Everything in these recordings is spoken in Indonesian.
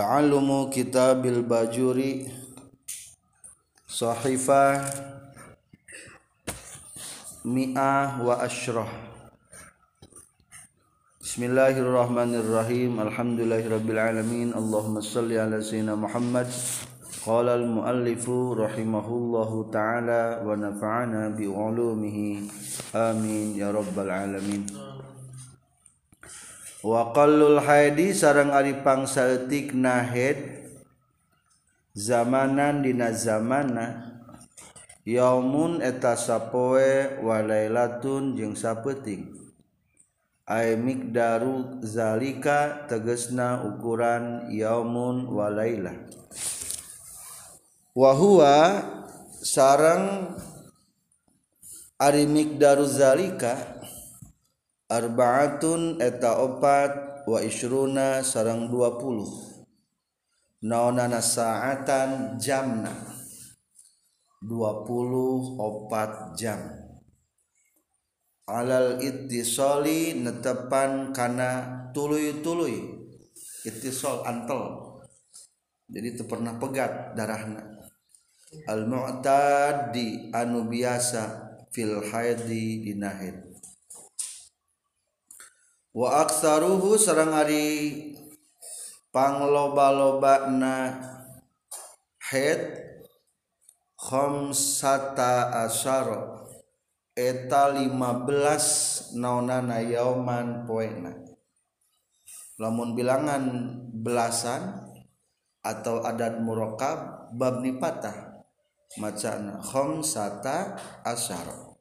Ta'allumu kitabil bajuri Sahifah Mi'ah wa ashrah Bismillahirrahmanirrahim Alhamdulillahirrabbilalamin Allahumma salli ala sayyidina Muhammad Qala al-muallifu rahimahullahu ta'ala Wa nafa'ana bi'ulumihi Amin ya rabbal alamin waqallul haidi sarang ari pangsaeutik nahed zamanan dina zamana. Yaumun eta sapoe walailatun jeung sapeuting ay miqdaru zalika tegesna ukuran yaumun walailah wa huwa sarang ari miqdaru zalika arbaatun eta opat wa isruna sarang 20 naonana saatan jamna. 24 jam. Alal ittisali netepan kana tuluy-tuluy ittisal antel. Jadi itu pernah pegat darahna. Al mu'tadi anu biasa fil haidi dinahid wa aksaruhu sareng ari pangloba-lobana head khamsata asyara. Eta 15 naonana yauman poena. Lamun bilangan belasan atau adat murakab bab nipatah macana khamsata asyara.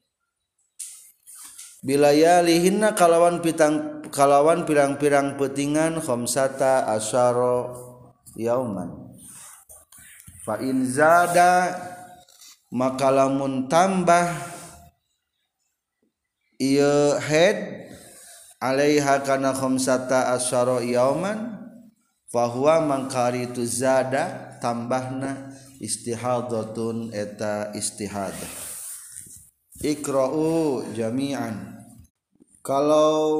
Bilayalihinna kalawan pitang kalawan pirang-pirang petingan khamsata asyara yauman. Fa in zada maka lamun tambah ieu head alaiha kana khamsata asyara yauman fahuwa mangkari tu zada tambahna istihadatun eta istihadah Ikra'u jami'an. Kalau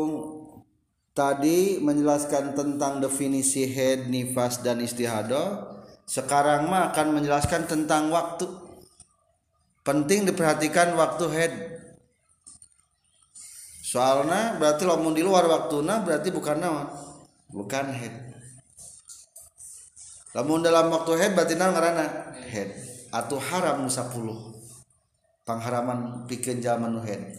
tadi menjelaskan tentang definisi head, nifas, dan istihadah Sekarang mah akan menjelaskan tentang waktu. Penting diperhatikan waktu head. Soalnya berarti lamun di luar waktunya berarti bukan nama Bukan head. Lamun dalam waktu head berarti nama karena head. Atau haram 10 pengharaman bikin zaman nuhen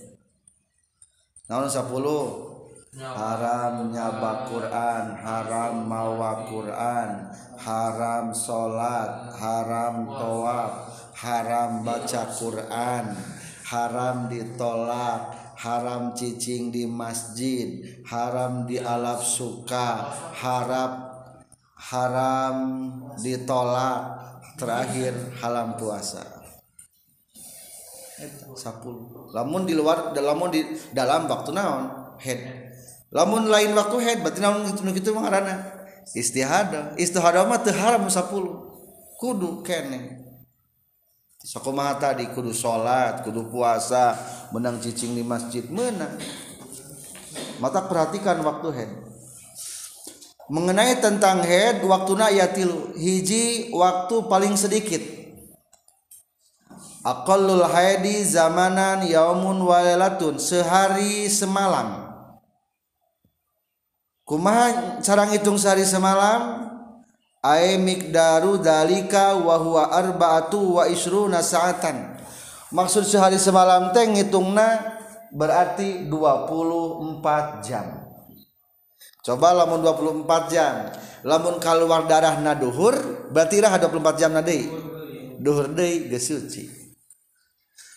naon 10 haram nyaba Quran haram mawa Quran haram salat haram tawaf haram baca Quran haram ditolak haram cicing di masjid haram di alaf suka harap haram ditolak. Terakhir halam puasa. 10 lamun di luar lamun di dalam waktu naon? Head lamun lain waktu head berarti naon gitu gitu mengarana istihada. Istihada mah teu haram 10 kudu kene. Sakumaha tadi kudu salat kudu puasa menang cicing di masjid menang. Mata perhatikan waktu head. Mengenai tentang head waktuna ayatil hiji waktu paling sedikit. Aqallul haidi zamanan yaumun walalatun sehari semalam kumaha cara ngitung sehari semalam? Ay miqdaru dalika wa huwa arba'atu wa isruna sa'atan. Maksud sehari semalam teh ngitungna berarti 24 jam. Coba lamun 24 jam. Lamun keluar darah na duhur berarti irah 24 jam na deui? Duhur deui geus suci.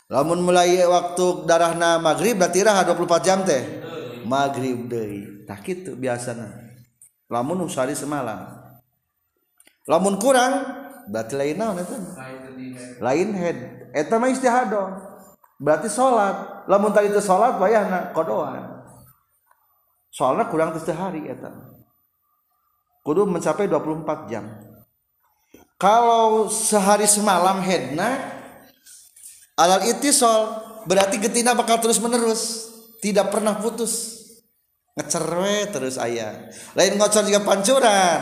Lamun mulai waktu darah na maghrib berarti irah 24 jam teh? Maghrib deui. Tah kitu biasana. Lamun usari semalam. Lamun kurang berarti lain naon eta? Lain head. Eta mah istihadah berarti salat lamun tadi itu salat wayahna kodoan. Soalnya kurang teh sehari eta. Kudu mencapai 24 jam. Kalau sehari semalam headna alal itisol berarti getina bakal terus menerus tidak pernah putus. Ngecerwe terus ayah lain ngocor juga pancuran.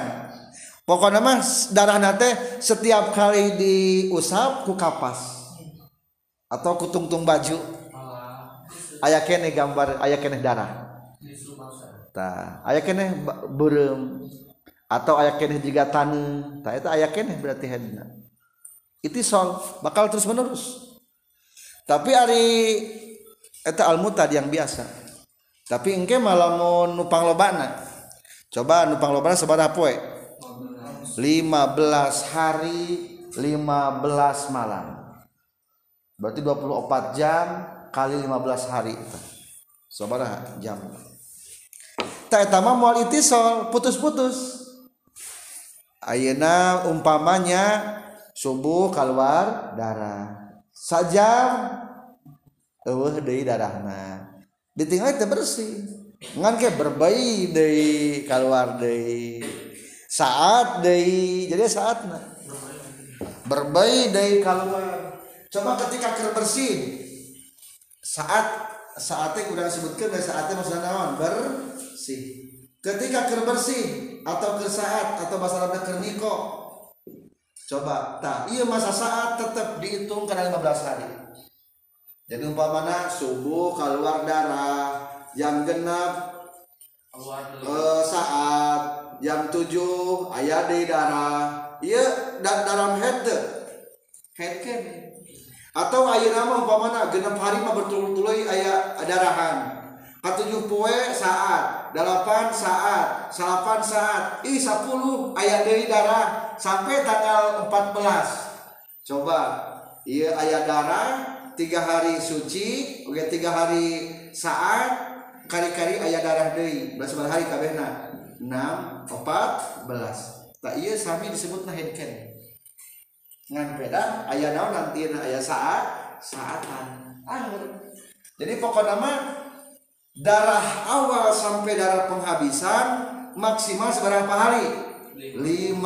Pokoknya mah darah nate setiap kali diusap ku kapas. Atau ku tungtung baju. Ayah kene gambar ayah kene darah. Ta ayah kene berem atau ayah kene juga tanu. Ta itu ayah kene berarti hadina itu sol bakal terus menerus tapi hari eta almutad yang biasa. Tapi engke malah mau nupang lobana. Coba nupang lobana sebarah poe. 15 hari 15 malam. Berarti 24 jam kali 15 hari. Itu sebarah jam. Tak etama mual itisol putus-putus. Ayeuna umpamanya subuh keluar darah sajam eueuh deui darahna. Ditinggal teh bersih. Ngan ke berbayi deui keluar deui. Saat deh jadi saatnya berbayi dari keluar coba ketika ker bersih saat saatnya udah sebutkan dari saatnya maksudnya naon? Bersih. Ketika ker bersih atau ke saat atau masalah ker niko. Coba tak iya masa saat tetap dihitung karena 15 hari jadi umpamana subuh keluar darah jam genap eh, saat jam 7 ayah di darah. Iya dan dalam head head kan? Atau ayah nama umpamana genap hari mah betul-betul ayah darahan. Katujuh poe saat. Delapan saat. Salapan saat. Ih sepuluh ayah dari darah. Sampai tanggal 14 coba. Iya ayah darah tiga hari suci oke tiga hari saat kari-kari ayah darah dari belas hari kabehna. Enam empat belas. Tak iya sami disebut nah headcan ngan beda ayah naon nanti ayah saat saatan akhir. Jadi pokok nama darah awal sampai darah penghabisan maksimal seberapa hari? 15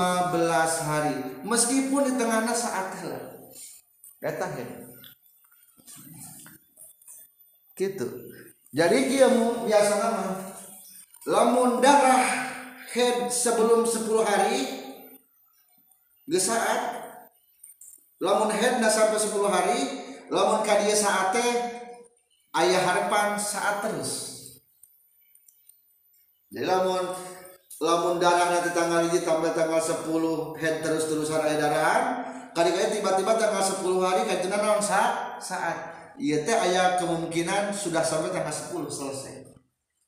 hari. Meskipun di tengahnya saat lah. Datang ya gitu. Jadi dia biasa nama lamun darah head sebelum 10 hari gesaat lamun head na sampai 10 hari lamun kadia saate ayah harapan saat terus. Jadi lamun lamun darah nanti tanggal ini sampai tanggal 10 head terus terusan ayah darahan kali tiba-tiba tanggal 10 hari kayak naon saat saat iya teh ayah kemungkinan sudah sampai tanggal 10 selesai.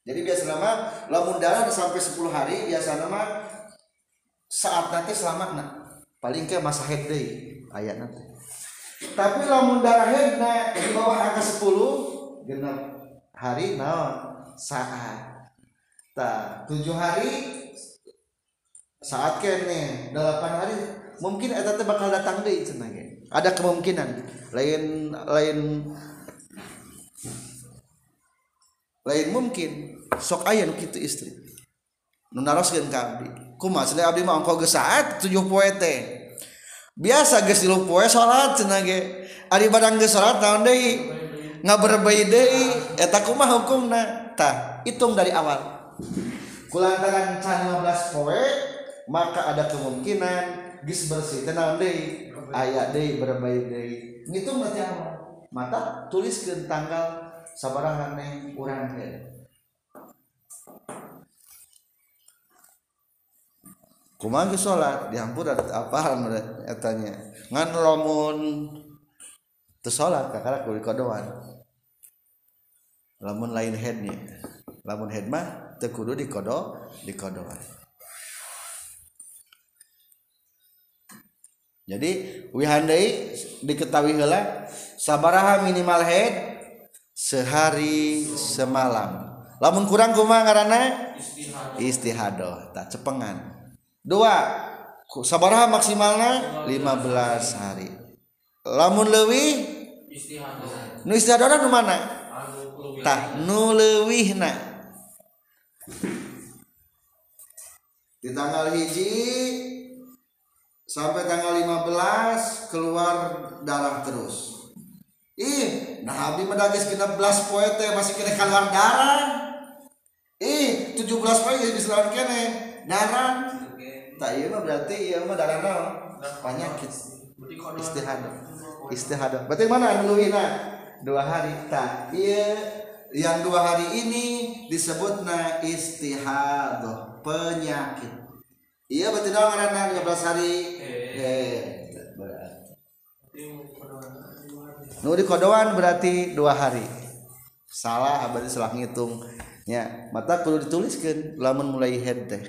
Jadi biasa nama lamun darah sampai 10 hari biasa nama saat nanti selamat nak paling ke masa head day ayat nanti tapi lamun darah head na di bawah angka 10 genap hari nah saat. Tak tujuh hari saat kene delapan hari. Mungkin eta bakal datang deh cenah ada kemungkinan. Lain lain lain mungkin. Sok aya nu kitu istri. Nu naroskeun ka abdi. Kumaha cenah abdi mah engko geus saat tujuh poe teh? Biasa geus tilu poe salat cenah ge. Ari badang geus salat naon deui? Ngaberbayi deui. Eta kumaha hukumna? Tah hitung dari awal. Kulantaran can 15 poe maka ada kemungkinan geus bersih teh naon deui. Aya deui berbayi deui. Ngitung berarti awal mata tuliskeun tanggal sabaraha neng urang kumaha salat? Dihampura apa etanya? Ngan lamun teu salat kakara kudu kodoan lamun lain headnya. Lamun head mah teu kudu dikodo dikodoan jadi wihandai diketahui heula sabaraha minimal head sehari semalam. Lamun kurang kuma karena istihadoh tak cepengan. Dua sabaraha maksimalnya 15 hari. Lamun lewi nu istihadoh nu mana? Tah nu leuwihna. Di tanggal hiji sampai tanggal 15 keluar darah terus. Ih nah abdi medagis kena belas poe teh masih kena keluar darah. Ih tujuh belas poe jadi bisa kene. Darah. Tak iya mah berarti iya mah darah naon penyakit istihadah istihadah berarti mana anu dua hari. Tak iya. Yang dua hari ini disebutna istihadah penyakit iya berarti naon ngaranna 15 hari eh Nu di kodoan berarti dua hari. Salah berarti salah ngitung. Ya, mata perlu dituliskan lamun mulai head teh.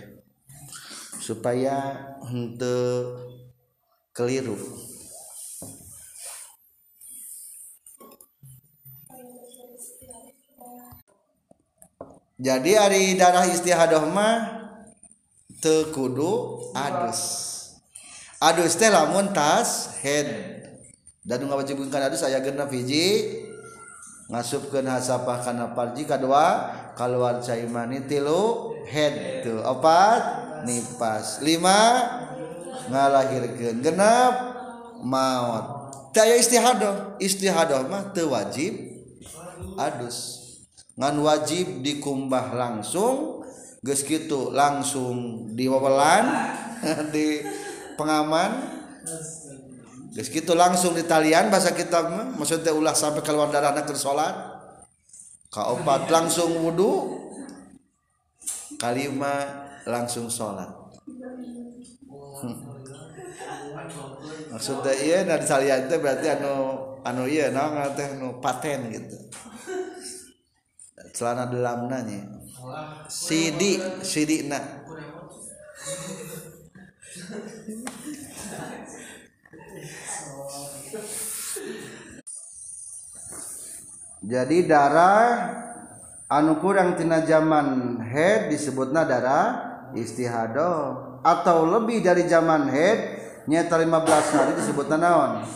Supaya henteu keliru. Jadi hari darah istihadah mah tekudu adus. Adus teh lamun tas head dan ngawajibkan adus saya genep hiji ngasupkeun hasapah kana parji kadua keluar cai mani tilu head tuh opat nipas. Lima ngalahirkeun genep maut daya istihadoh istihadoh mah teu wajib adus. Ngan wajib dikumbah langsung geus kitu langsung diwawelan di pengaman. Geus kitu langsung di talian bahasa kita mah. Maksudnya ulah sampai keluar darah anak salat kaopat langsung wudu. Kalima langsung salat maksudnya iya nah di talian itu berarti anu anu iya nah teh anu paten gitu. Celana dalam nanya Sidi, sidi nak. jadi darah anu kurangtina zaman head disebutnya darah istihadah atau lebih dari zaman head nyata 15 hari disebut naon?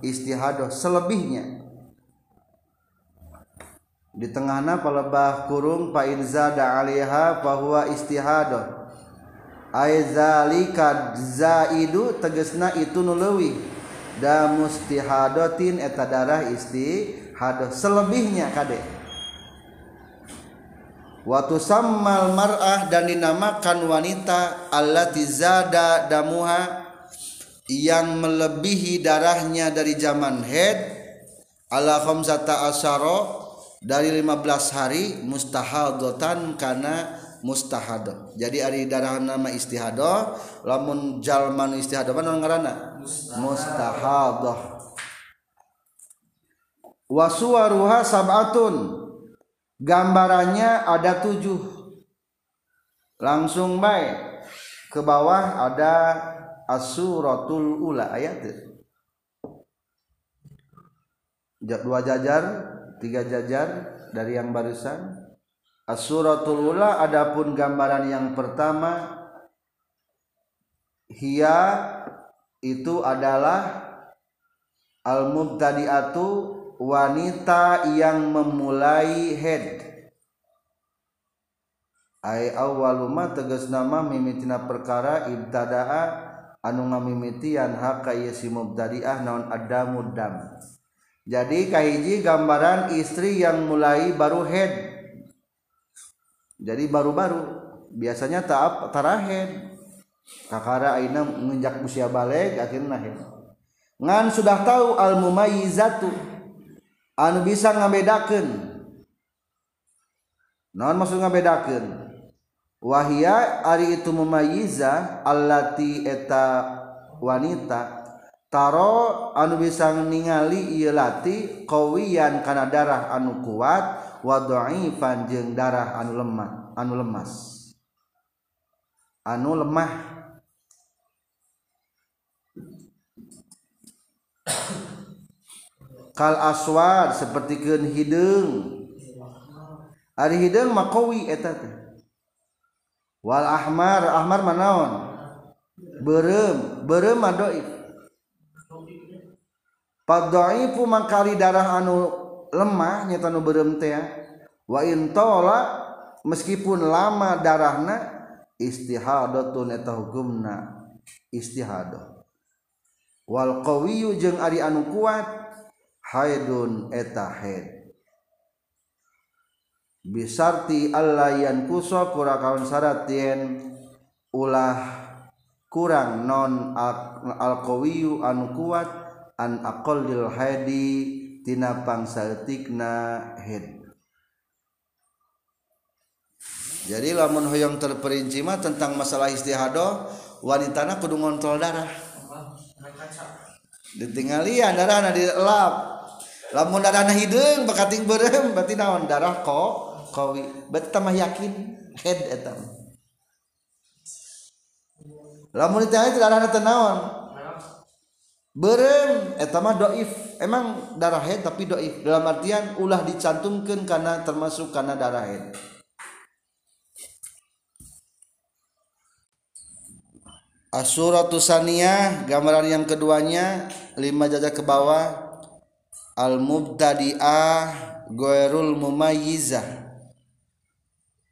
Istihadah selebihnya di tengahna palebah kurung fa inzada alaiha bahwa istihadah aizalika zaidu tegesna itu nuleuwih da mustihadatin eta darah isti hadoh selebihnya kade. Waktu sammal mar'ah dan dinamakan wanita allati zada damuha yang melebihi darahnya dari zaman head ala khamsata asyara dari 15 hari mustahadotan karena mustahadah jadi ari darah nama istihadah lamun jalman istihadah mana ngaranna? Mustahadah wasuwaruha sab'atun. Gambarannya ada tujuh. Langsung baik. Ke bawah ada asuratul ula ayat. Dua jajar tiga jajar dari yang barusan. Asuratul ula adapun gambaran yang pertama hia itu adalah al mubtadi'atu wanita yang memulai head. Ay awaluma tegas nama mimitina perkara ibtadaa anu ngamimitian haka ieu si mubtadi'ah naon adamu dam jadi kaiji gambaran istri yang mulai baru head. Jadi baru-baru. Biasanya tak tarahed kakara aina menginjak usia balik akhirnya head. Ngan sudah tahu al mumayyizatu anu bisa ngabedakeun. Naon maksud ngabedakeun? Wahia ari itu mumayyiza allati eta wanita. taro anu bisa ningali ieu lati qawiyan kana darah anu kuat wa dhaifan jeung darah anu lemah anu lemas. Anu lemah. Kal aswad sapertikeun hideung ari hideung mah qawi eta teh. Wal ahmar ahmar manaon beureum beureum mah dhaif Fadhaifu mangkali darah anu lemah nyata nu beureum teh wa in tola meskipun lama darahna istihadatun eta hukumna istihadah. Wal qawiyyu jeung ari anu kuat haidun eta haid. Bisarti allayan kuso kurakawan syaratien ulah kurang non al, al anu kuat an aqallil haidi tina pangsaltikna haid jadi lamun hoyong terperinci mah tentang masalah istihadoh wanitana kudu ngontrol darah. Ditinggalian darah na dielap lamun darah na hidung bekating berem berarti naon? Darah kok kowi. Berarti tamah yakin head etam lamun itu darah na tenawan berem etama doif. Emang darah head tapi doif. Dalam artian ulah dicantumkan karena termasuk karena darah head Asuratus saniyah gambaran yang keduanya lima jajah ke bawah. Al mubtadi'ah goerul mumayyizah.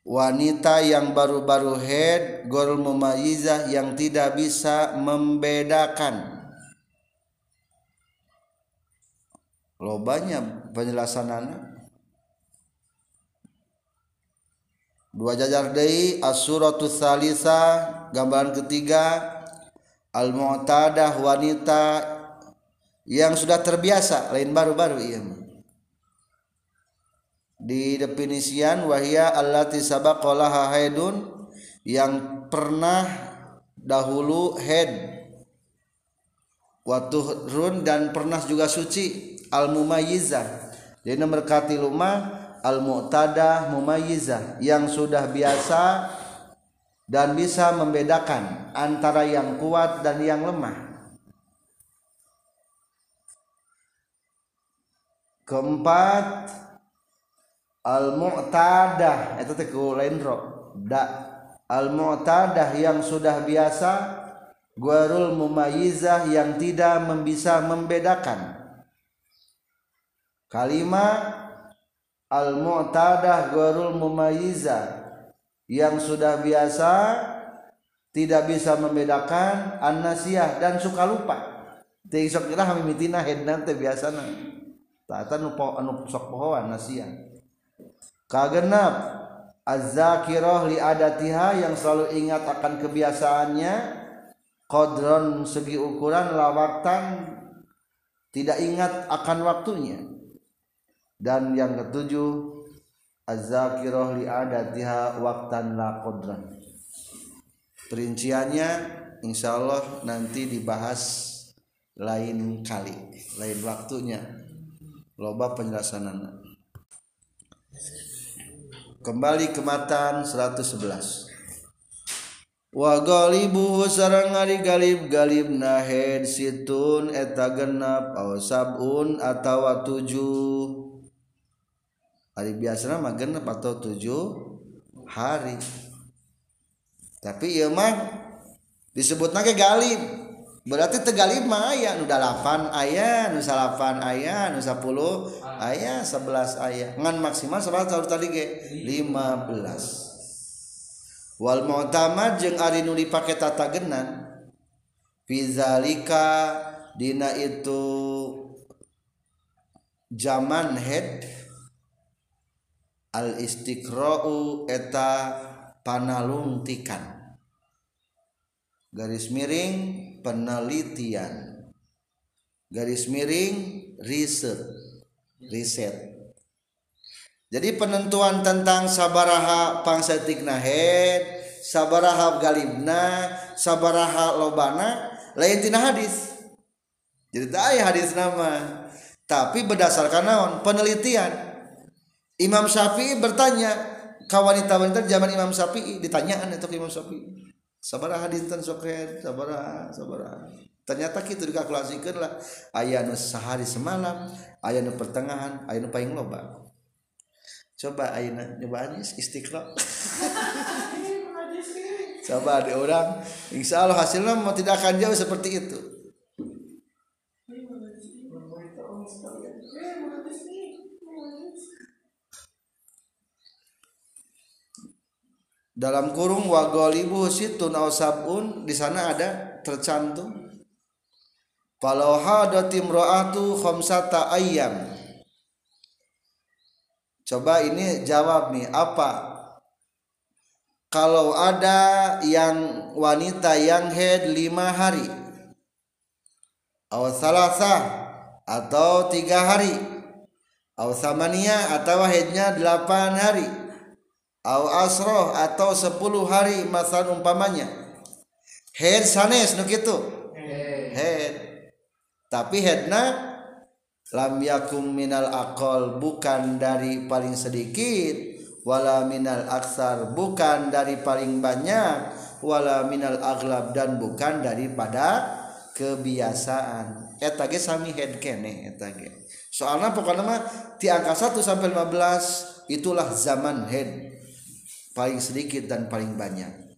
Wanita yang baru-baru head goerul mumayyizah yang tidak bisa membedakan lobanya penjelasan anak dua jajar deui as-suratus salisa gambaran ketiga al-mu'tadah wanita yang sudah terbiasa lain baru-baru iya di definisian wahia allati sabaqalaha haidun yang pernah dahulu head waktu run dan pernah juga suci al mumayyizah jadi nomor katiluma al mu'tadah mumayyizah yang sudah biasa dan bisa membedakan antara yang kuat dan yang lemah. Keempat al-mu'tadah itu teh lain ro. Da al-mu'tadah yang sudah biasa guarul mumayyizah yang tidak bisa membedakan. Kalimat al-mu'tadah guarul mumayyizah yang sudah biasa tidak bisa membedakan an-nasiyah dan suka lupa. Teu sok kira mimitina hedna teh biasana. Tata nu po anu sok pohoan nasiyah kagenap az-zakirah li adatiha yang selalu ingat akan kebiasaannya qadron segi ukuran lawaktan tidak ingat akan waktunya dan yang ketujuh az-zakirah li adatiha waqtan la qadran perinciannya insyaallah nanti dibahas lain kali lain waktunya. Loba penjelasan kembali ke matan 111 wa galibu sareng ari galib galib nahed situn eta genap aw sabun atawa tujuh hari biasa mah genep atau tujuh hari. Tapi ya mah disebut nake galib. Berarti tegalib mah ayah nu dalapan ayah nu salapan ayah nu sepuluh ayah sebelas ayah ngan maksimal sebelas tahun tadi ke lima belas. Wal mu'tamad jeung ari nu dipake tata genan fizalika dina itu zaman head al istiqra'u eta panaluntikan garis miring penelitian. Garis miring riset. Riset. Jadi penentuan tentang sabaraha pangsetikna head sabaraha galibna sabaraha lobana lain tina hadis. Jadi tak hadis nama. Tapi berdasarkan naon? Penelitian Imam Syafi'i bertanya ke wanita-wanita zaman Imam Syafi'i? Ditanyaan itu ke Imam Syafi'i. Sabaraha dinten sokret sabaraha sabaraha ternyata kita dikalkulasikan lah ayah nu sehari semalam ayah nu pertengahan ayah nu paling loba. Coba ayah nyoba anis istiqlal. Coba ada orang insya Allah hasilnya mau tidak akan jauh seperti itu dalam kurung wa ghalibu situn aw sabun di sana ada tercantum. Falau hadat imra'atu khamsata ayyam. Coba ini jawab nih apa? Kalau ada yang wanita yang head lima hari atau salasa atau tiga hari atau samania atau headnya delapan hari atau asroh atau sepuluh hari masa umpamanya. Head sanes nuk itu head. Tapi headna lam yakum minal akol bukan dari paling sedikit wala minal aksar bukan dari paling banyak wala minal aglab dan bukan daripada kebiasaan. Eta ge sami head kene eta ge. Soalna pokoknya mah ti angka 1 sampai 15 itulah zaman head paling sedikit dan paling banyak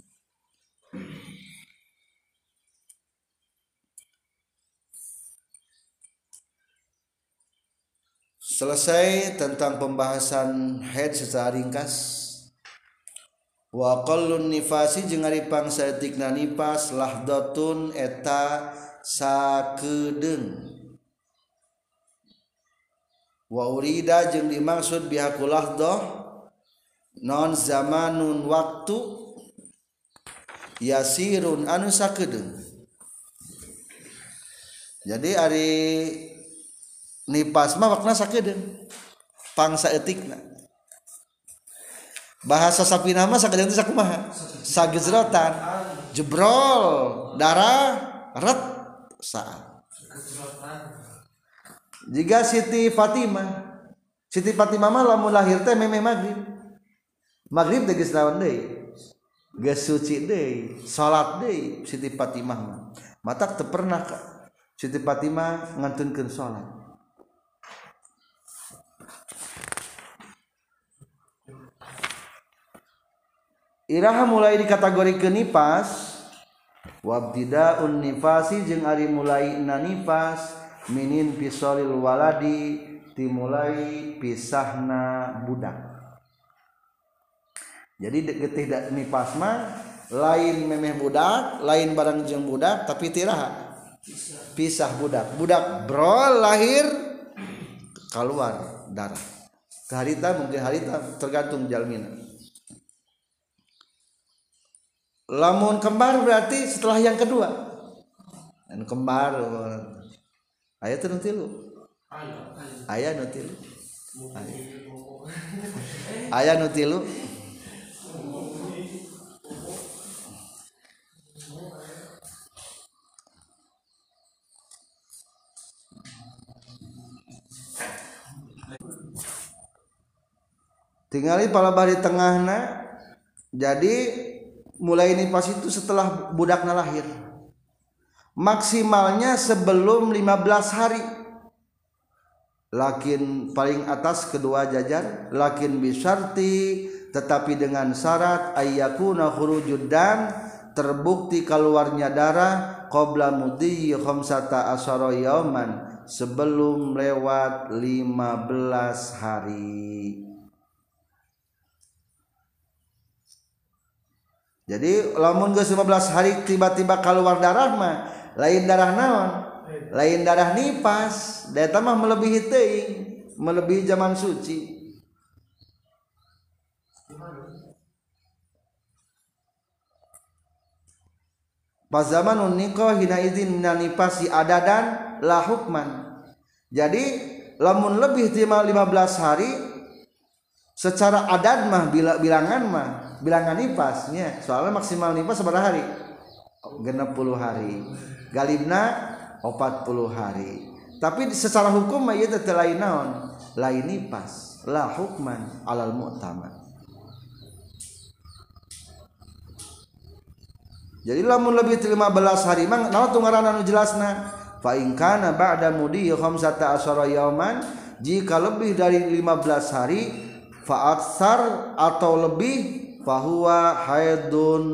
Selesai tentang pembahasan head secara ringkas. Wa qallun nifasi jeung ari pangsaeutikna nifas lahdatun eta sakedeung. Wa urida jeung dimaksud bihaku lahdah non zamanun waktu yasirun anu sakedeung. Jadi ari nipas mah makna sakedeung pangsa etikna. Bahasa sapi nama sakedeung teh sakumaha? Sagezrotan jebrol darah ret saat. Jika Siti Fatimah Siti Fatimah mah lamun lahir teh meme maghrib maghrib geus naon deui geus suci deui salat deui Siti Fatimah mah. Matak teu pernah Siti Fatimah ngantunkeun salat. Iraha mulai di kategori kenipas wabtida nifasi jeung ari mulai nanipas minin pisolil waladi timulai pisahna budak jadi getih nipas mah lain memeh budak lain barang jeung budak tapi tiraha pisah budak. Budak bro lahir keluar darah. Ke harita mungkin harita tergantung jalmina. Lamun kembar berarti setelah yang kedua. Dan kembar ayah tuh nutilu ayah. Nutilu ayah. Nutilu tinggali pala bari tengahna jadi mulai nifas itu setelah budaknya lahir. Maksimalnya sebelum 15 hari. Lakin paling atas kedua jajar lakin bisarti tetapi dengan syarat ayyakuna khurujud terbukti keluarnya darah qabla mudhi khamsata asyara yauman sebelum lewat 15 hari jadi lamun ke 15 hari tiba-tiba keluar darah mah lain darah naon? Lain darah nipas. Data mah melebihi teuing melebihi zaman suci. Pas zaman uniko hina izin nipasi adadan la hukman. Jadi lamun lebih 15 hari secara adat mah bila bilangan mah bilangan nipasnya soalnya maksimal nipas seberapa hari? Genap puluh hari. Galibna opat puluh hari. Tapi secara hukum mah ieu teh lain naon? Lain nipas la hukman alal mu'tamad. Jadi lamun lebih 15 hari mah naon ngaranna anu jelasna? Fa in kana ba'da mudi khamsata asyara yauman jika lebih dari 15 hari fa aksar atau lebih fahuwa haidun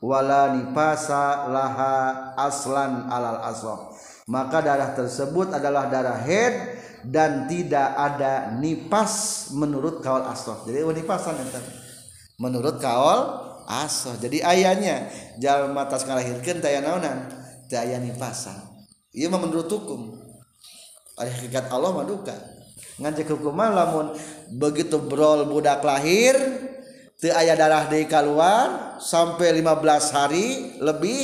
wala nipasa laha aslan alal asoh maka darah tersebut adalah darah head dan tidak ada nipas menurut kaul asoh jadi nipasan enten menurut kaul asoh jadi ayahnya jalan mata ngalahirkeun taya naonan? Taya nipasan. Ieu mah menurut hukum. Ada hakikat Allah mah duka. Ngajak hukum lamun begitu brol budak lahir ayah darah di keluar sampai 15 hari lebih.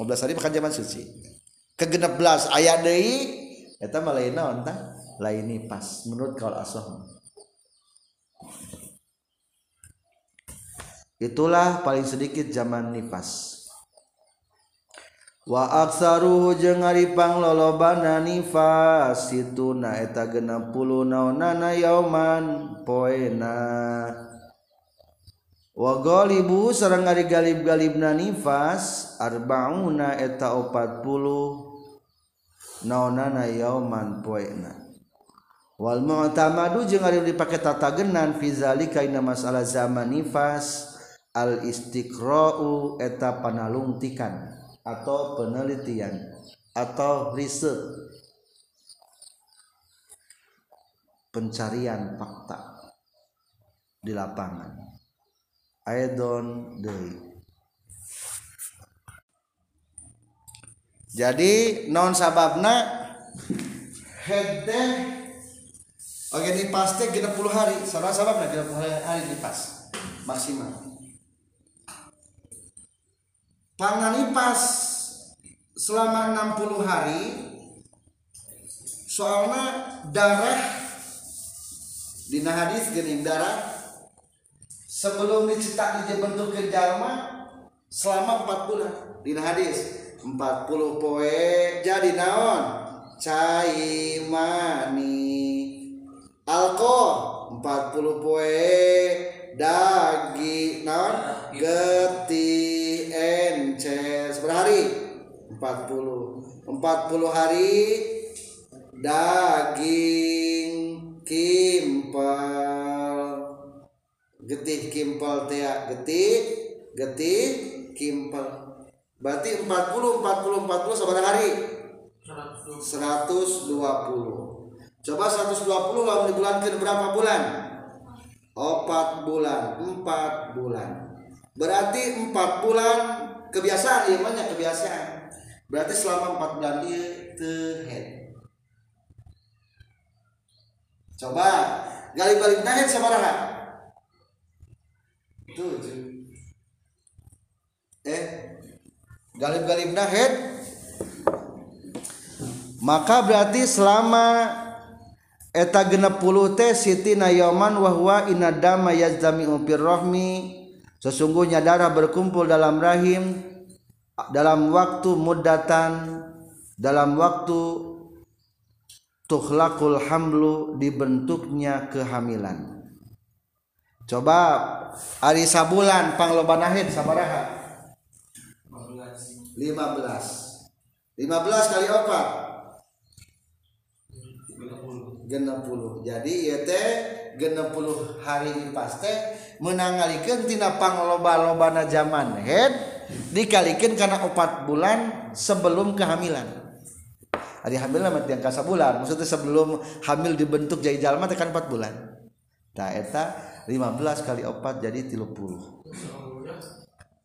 15 hari makan zaman suci. Kegenep belas ayat deui eta mah lain naon tah? Lain nipas menurut kaul asoh itulah paling sedikit zaman nipas. Wa aksaruhu jeung aripang lolobana nifas situna eta 60 naonana yauman poena wagolibu sareng ari galib-galibna nifas arbauna eta 40 naonana yauman poena. Wal mu'tamadu jeung ari dipake tatagenan fi zalika ina masalah zaman nifas al istiqra'u eta panalungtikan atau penelitian atau riset. Pencarian fakta di lapangan aidon deui jadi non sababna head teh oke di pas teh 30 hari. Salah sababna 30 hari di pas maksimal. Pangani pas selama 60 hari soalnya darah dina hadis geuning darah sebelum dicetak di bentuk ke jalma selama 4 bulan. Di hadis 40 poe jadi naon? Cai mani alko 40 poe dagi naon? Geti encer seberapa hari 40 40 hari daging kimpel getih kimpel tea getih getih kimpel. Berarti 40 40 40 seberapa hari? 120 coba 120 lalu dibulankan berapa bulan? 4 bulan 4 bulan. Berarti 4 bulan kebiasaan ya banyak kebiasaan. Berarti selama 4 bulan dia tehead coba gali-balik nahed sabaraha tujuh eh galib-galib nahed maka berarti selama eta genep puluh teh siti nayoman wahwa inadama yazami upir rohmi sesungguhnya darah berkumpul dalam rahim dalam waktu mudatan dalam waktu tuhlakul hamlu dibentuknya kehamilan coba hari sabulan panglobanahid sabaraha? 15 15 kali opat 60 jadi ya teh 60 hari pas teh menangalikan tina pangloba-lobana zaman. Head dikalikan karena opat bulan sebelum kehamilan. Hari hamil mah yang kasa bulan maksudnya sebelum hamil dibentuk jadi jalma tekan 4 bulan. Nah eta 15 kali opat jadi 30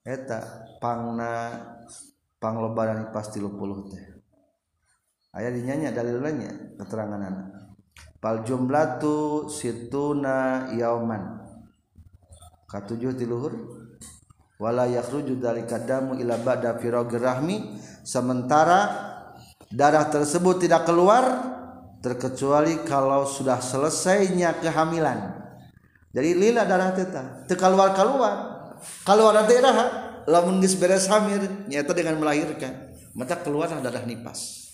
eta pangna panglobaran pas 30 teh. Aya dinyanya dalilnya keterangan anak pal jumlatu situna yauman. Katujuh ti luhur. Wala yakhruju dari kadamu ila ba'da rahmi. Sementara darah tersebut tidak keluar terkecuali kalau sudah selesainya kehamilan jadi lila darah teta teu keluar keluar keluar daerah lamun geus beres hamil nyata dengan melahirkan mata keluar darah nipas.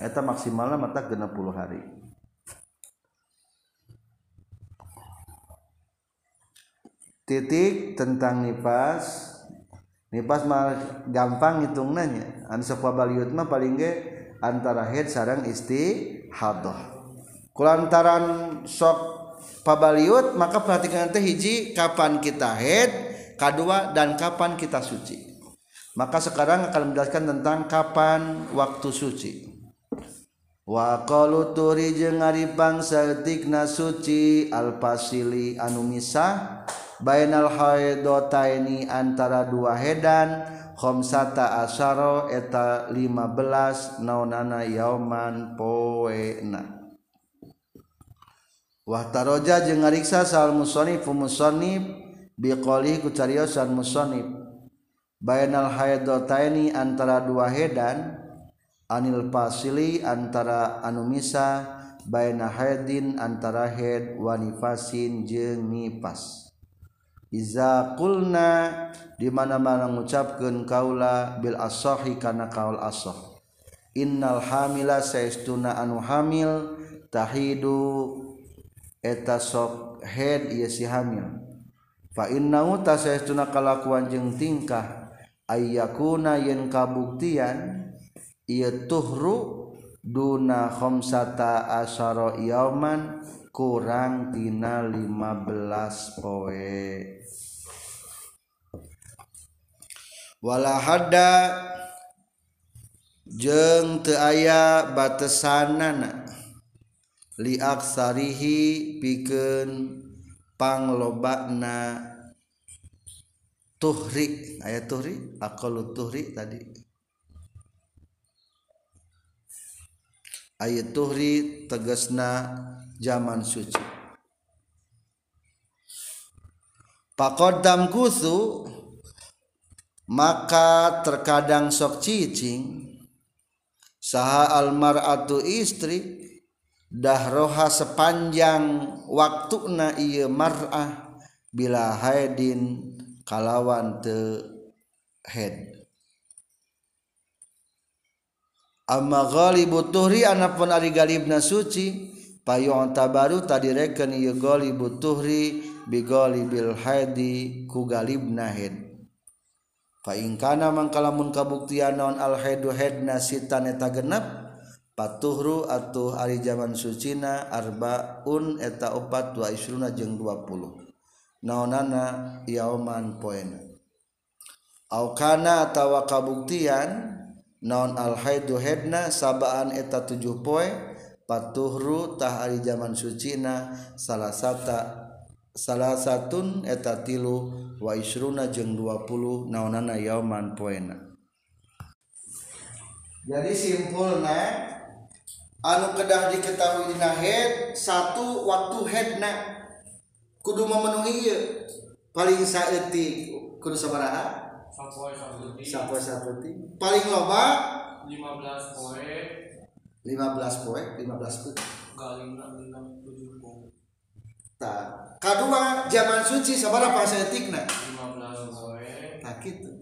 Eta maksimalnya mata 60 hari. Titik tentang nipas nipas mah gampang hitung nanya anu baliut mah paling ge antara head sarang istihadah kulantaran sok pabaliut maka perhatikan nanti hiji kapan kita head kedua dan kapan kita suci. Maka sekarang akan menjelaskan tentang kapan waktu suci. Wa qalu turi jeung saltikna suci al-fasili anu misah bainal haidataini antara dua hedan khamsata asyara eta 15 naonana yauman poena. Wahtaroja jeung ngariksa sal musonif musonif biqoli kucariosan musonif. Bayanal haydotaini antara dua hedan Anil pasili antara anumisa Bayana haydin antara head wanifasin jeung nipas. Iza kulna dimana-mana mengucapkan kaula bil asohi karena kaul asoh. Innal hamila saistuna anu hamil tahidu eta sok head ieu si hamil. Fa innahu tasaytuna kalakuan jeung tingkah ayyakuna yen kabuktian ieu tuhru duna khamsata asyara yauman kurang tina 15 poe. Wala hadda jeung teu aya batesanana. Li aksarihi pikeun panglobana tuhri. Aya tuhri? Aqallu tuhri tadi. Ayat tuhri tegasna zaman suci. Pakodam kusu maka terkadang sok cicing saha almaratu istri dahroha sepanjang waktu na iya mar'ah bila haidin kalawan te head. Amma ghalibu tuhri anapun ari galibna suci payong tabaru tadi reken ieu ghalibu tuhri bi ghalibil haidi ku galibna head. Fa in kana mangkalamun kabuktian naon al haidu hedna sitan eta genep patuhru atuh ari zaman sucina arbaun eta opat wa isruna jeung 20 naonana yauman poena. Au kana atawa kabuktian naon al haidu hedna sabaan eta tujuh poe patuhru tah ari zaman sucina salah sata salah satun eta tilu wa isruna jeung 20 naonana yauman poena. Jadi simpulna anu kedah diketahui dina head satu waktu headna kudu memenuhi ieu. Paling saeutik kudu sabaraha? Sapoe saeutik sapoe saeutik paling loba? 15 poe. 15 poe 15 poe galingna 67 poe. Tah kadua zaman suci sabaraha saeutikna 15 poe. Tah kitu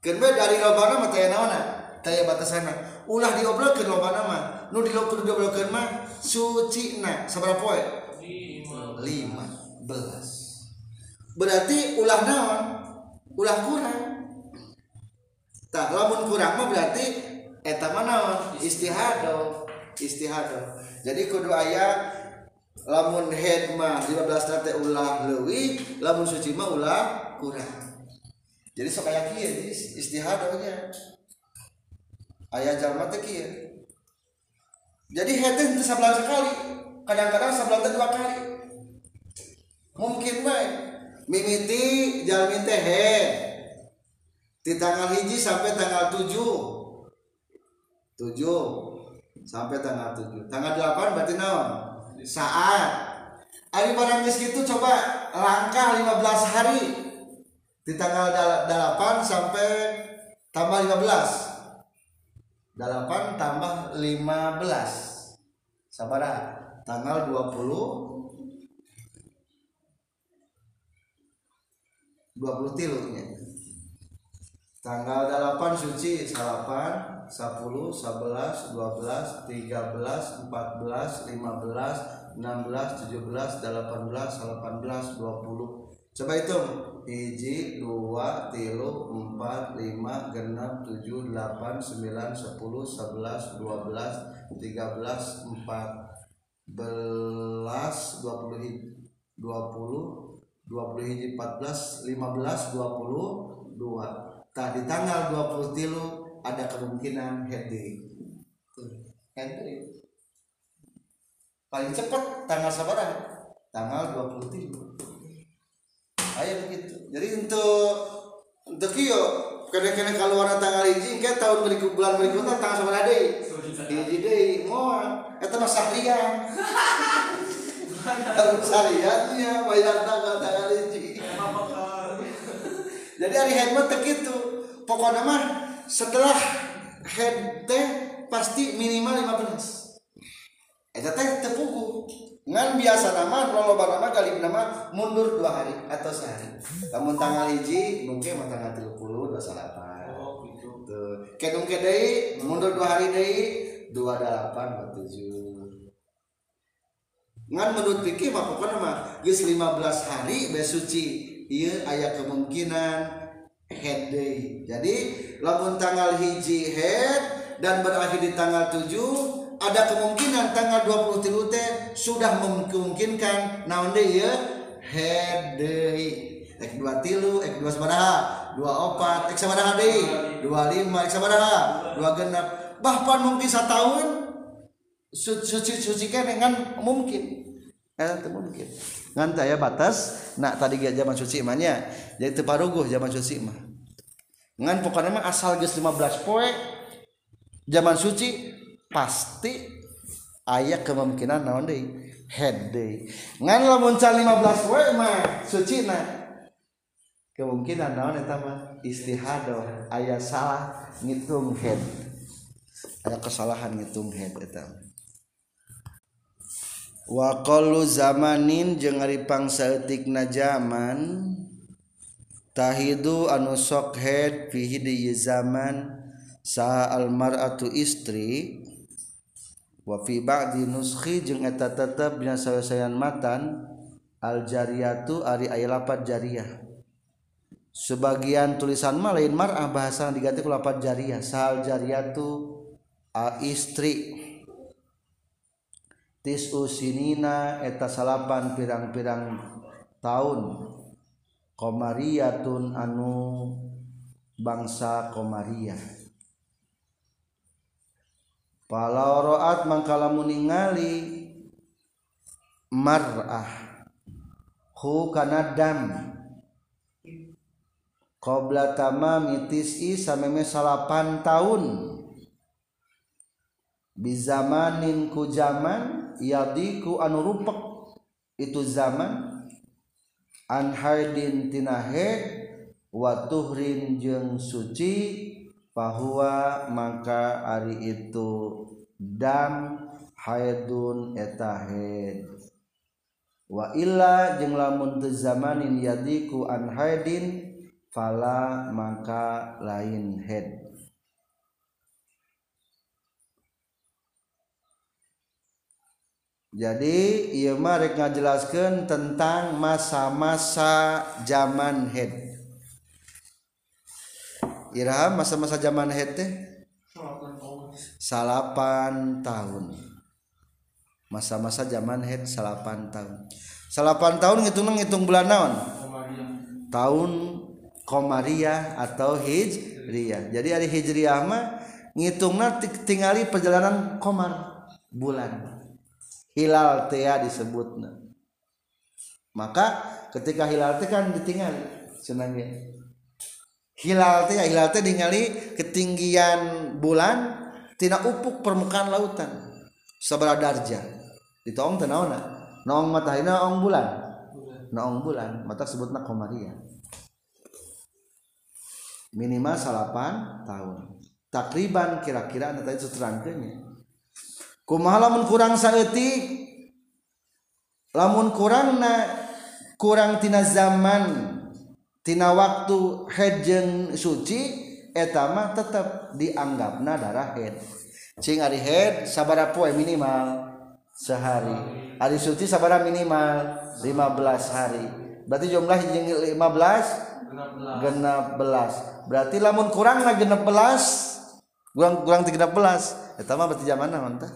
keun dari lobana mah taya naonna taya batasana ulah diobrolkeun lobana mah nu diobrol diobrolkeun mah suci na. Sabaraha poe 5 15 berarti ulah naon? Ulah kurang. Tak lamun kurang mah berarti eta mah naon? Istihado. Istihado. Jadi kudu aya lamun head mah 15 teh ulah leuwih lamun suci mah ulah kurang. Jadi sok jadi istihadonya aya jalma teh kieu. Jadi head teh henteu sabelah sekali kadang-kadang sabelah teh dua kali. Mungkin baik mimiti jalmi teh di tanggal hiji sampai tanggal 7 7 sampai tanggal 7 tanggal 8 berarti naon? Saat. Ari barang gitu coba langkah 15 hari. Di tanggal 8 sampai tambah 15 8 tambah 15 sabaraha tanggal 20 20 tilunya tanggal 8 suci salapan 10 11 12 13 14 15 16 17 18 18 20 coba hitung. Hiji dua tilu empat lima genap tujuh delapan sembilan sepuluh sebelas dua belas tiga belas empat belas dua puluh dua puluh dua puluh hiji empat belas lima belas dua puluh dua. Tak di tanggal dua puluh tilu ada kemungkinan heading heading paling cepat tanggal sabaran tanggal 23 ayo begitu jadi untuk untuk kio kadang-kadang kalau warna tanggal hiji kan tahun berikut bulan berikutnya tanggal sabaraha deui hiji deui moal eta mah sahrian Kalau sariannya bayar tanggal tanggal hiji. Jadi hari head mah kitu. Pokoknya mah setelah head teh pasti minimal 15. Eta teh teu pugu. Ngan biasa nama loloba nama kali nama mundur dua hari atau sehari. Kamu tanggal hiji mungkin tanggal 30 28. Oh, gitu. Tuh. Kedung ke deui mundur dua hari deui 28 27. Ngan menurut pikir pokoknya mah geus 15 hari besuci suci ieu aya kemungkinan head day. Jadi lamun tanggal hiji head dan berakhir di tanggal 7 ada kemungkinan tanggal 23 teh sudah memungkinkan. Naon deui ieu? Head day. Ek dua tilu, ek dua sabaraha, dua opat, ek sabaraha deui, dua lima, ek sabaraha, dua genap. Bahkan mungkin setahun su- suci suci kan dengan mungkin. Eh itu mungkin. Ngan ya batas. Nak tadi ge zaman suci imanya jadi teu paruguh zaman suci mah. Ngan pokoknya mah asal geus 15 poe zaman suci pasti ayat kemungkinan naon deui? Head deui. Ngan lamun can 15 poe mah sucina kemungkinan naon eta mah? Istihadah aya salah ngitung head. Ada kesalahan ngitung head eta wa qallu zamanin jeung ari pangsaeutikna zaman tahidu anu sok head fi zaman sa almaratu istri wa fi ba'di nuskhi jeung eta tetep dina sawesayan matan al jariyatu ari aya lapat jariyah. Sebagian tulisan mah lain mar'ah bahasa diganti ku lapat jariyah. Sahal jariyatu a istri. Tisu sinina eta salapan pirang-pirang tahun komariyatun anu bangsa Kalau roat mangkalamu ningali marah. Hu kana dam. Qabla tamami tis'i sameme salapan tahun bizamanin ku zaman yadiku anu rupek. Itu zaman an haidin tinahe wa tuhrin jeung suci bahwa maka ari itu dam haidun eta haid. Wa illa jeung lamun teu zamanin yadiku an haidin fala maka lain haid. Jadi ieu mah rek ngajelaskeun tentang masa-masa zaman haid. Iraham masa-masa zaman haid teh? Salapan tahun masa-masa zaman head salapan tahun salapan tahun ngitung ngitung bulan naon tahun Komariah atau Hijriyah. Jadi hari Hijriyah mah ngitungna ti- tingali perjalanan komar bulan. Hilal teh ya disebutna. Maka ketika hilal teh kan ditingali cenah Hilal teh ya, hilal teh ningali ketinggian bulan tina upuk permukaan lautan. Sabara darjah ditoong teu naonna naong matahina naong bulan? Naong bulan. Mata sebutna komaria. Minimal salapan tahun. Takriban kira-kira anda tadi suterangkeunnya kumaha lamun kurang saeutik lamun kurang na kurang tina zaman tina waktu hejeng suci eta mah tetep dianggapna darah haid cing ari haid sabaraha poe minimal sehari. Ari suci sabaraha minimal 15 hari. Berarti jumlah jeung 15 Genap belas. genap berarti lamun kurang na genap belas kurang kurang tiga belas. Eta mah berarti zaman naon teh?